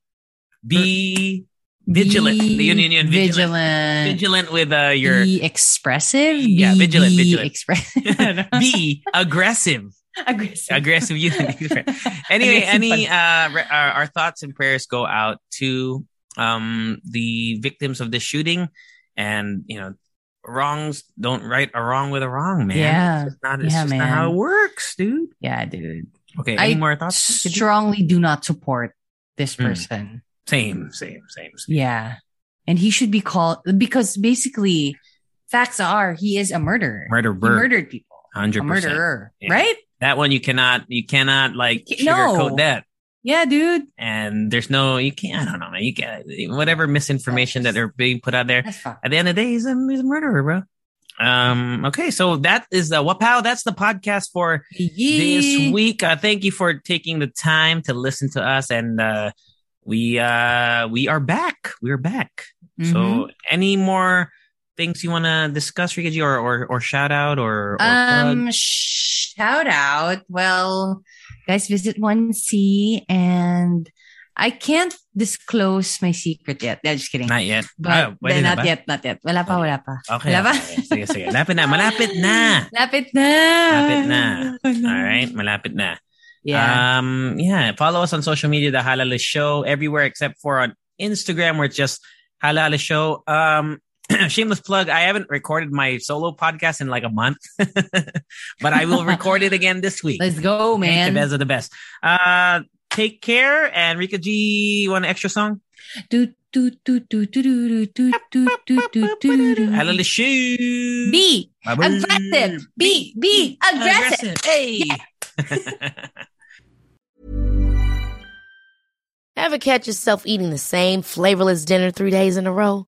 B: Be vigilant.
A: Be
B: the union, union vigilant.
A: vigilant.
B: Vigilant with uh, your
A: be expressive.
B: Yeah,
A: be,
B: vigilant,
A: be
B: vigilant.
A: Expressive. (laughs)
B: be aggressive.
A: Aggressive.
B: Aggressive union. (laughs) (laughs) anyway,
A: Aggressive
B: any uh, our, our thoughts and prayers go out to um the victims of this shooting, and you know wrongs don't right a wrong with a wrong, man.
A: Yeah.
B: it's not, it's
A: Yeah,
B: just not how it works, dude.
A: Yeah, dude.
B: Okay, any
A: I
B: more thoughts?
A: Strongly do not support this
B: Hmm.
A: person.
B: Same, same, same. same.
A: Yeah. And he should be called because basically facts are he is a murderer.
B: Murder
A: He murdered people.
B: hundred percent.
A: murderer.
B: Yeah.
A: Right?
B: That one you cannot, you cannot like
A: No.
B: sugarcoat that.
A: Yeah, dude.
B: And there's no, you can't. I don't know, man. You can't. Whatever misinformation that they're being put out there. At the end of the day, he's a, he's a murderer, bro. Um. Okay, so that is the Wapow. That's the podcast for this week. Uh, thank you for taking the time to listen to us, and uh, we uh we are back. We're back.
A: Mhm.
B: So, any more things you want to discuss, Rica or, or or shout out or, or?
A: Um, shout out. Well, guys, visit one C, and I can't disclose my secret yet. Yeah, just kidding.
B: not yet.
A: But
B: Ah, pwede
A: then not yet, not yet. Wala pa, wala pa.
B: Okay.
A: Wala pa?
B: okay. Sige, sige. Malapit na. (laughs) Malapit na.
A: Lapit na.
B: Malapit na. All right. Malapit na.
A: Yeah.
B: Um, yeah. Follow us on social media, The Halo Halo Show, everywhere except for on Instagram, where it's just Halo Halo Show. Um, shameless plug. I haven't recorded my solo podcast in like a month, but I will record it again this week.
A: Let's go, man.
B: The best of the best. Uh, take care. And Rica G, you want an extra song?
A: Do, do, do, do, do, do, do, do, do, do, do, do.
B: Halo Halo Show.
A: Be aggressive. Be, be aggressive.
B: Hey.
C: Ever catch yourself eating the same flavorless dinner three days in a row?